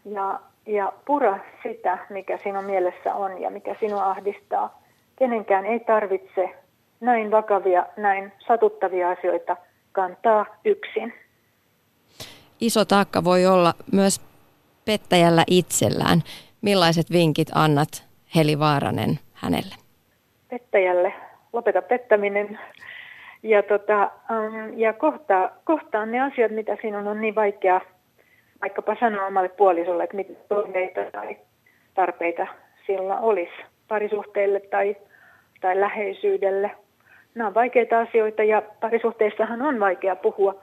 Ja, ja pura sitä, mikä sinun mielessä on ja mikä sinua ahdistaa. Kenenkään ei tarvitse näin vakavia, näin satuttavia asioita kantaa yksin. Iso taakka voi olla myös pettäjällä itsellään. Millaiset vinkit annat Heli Vaaranen hänelle? pettäjälle, lopeta pettäminen ja, tota, um, ja kohtaa, kohtaa ne asiat, mitä sinun on niin vaikea vaikkapa sanoa omalle puolisolle, että mitä toiveita tai tarpeita sillä olisi parisuhteelle tai, tai läheisyydelle. Nämä on vaikeita asioita ja parisuhteissahan on vaikea puhua,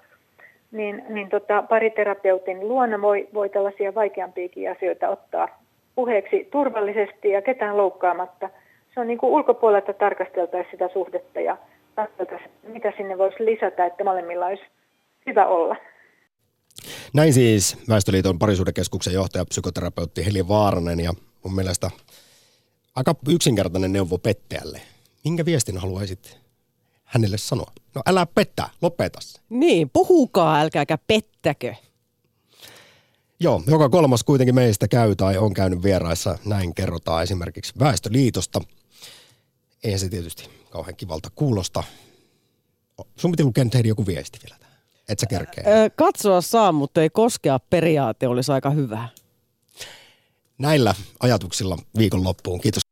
niin, niin tota, pariterapeutin luona voi, voi tällaisia vaikeampiakin asioita ottaa puheeksi turvallisesti ja ketään loukkaamatta. Se on niin kuin ulkopuolelta tarkasteltaisiin sitä suhdetta ja tarkasteltaisiin, mitä sinne voisi lisätä, että molemmilla olisi hyvä olla. Näin siis Väestöliiton parisuudekeskuksen johtaja, psykoterapeutti Heli Vaaranen ja mun mielestä aika yksinkertainen neuvo pettäjälle. Minkä viestin haluaisit hänelle sanoa? No älä pettää, lopeta se. Niin, puhukaa, älkääkä pettäkö. Joo, joka kolmas kuitenkin meistä käy tai on käynyt vieraissa. Näin kerrotaan esimerkiksi Väestöliitosta. Eihän se tietysti kauhean kivalta kuulosta. Sun piti lukea nyt Heidi joku viesti vielä tähän. Et sä kerkeä. Katsoa saa, mutta ei koskea periaate olisi aika hyvä. Näillä ajatuksilla viikonloppuun. Kiitos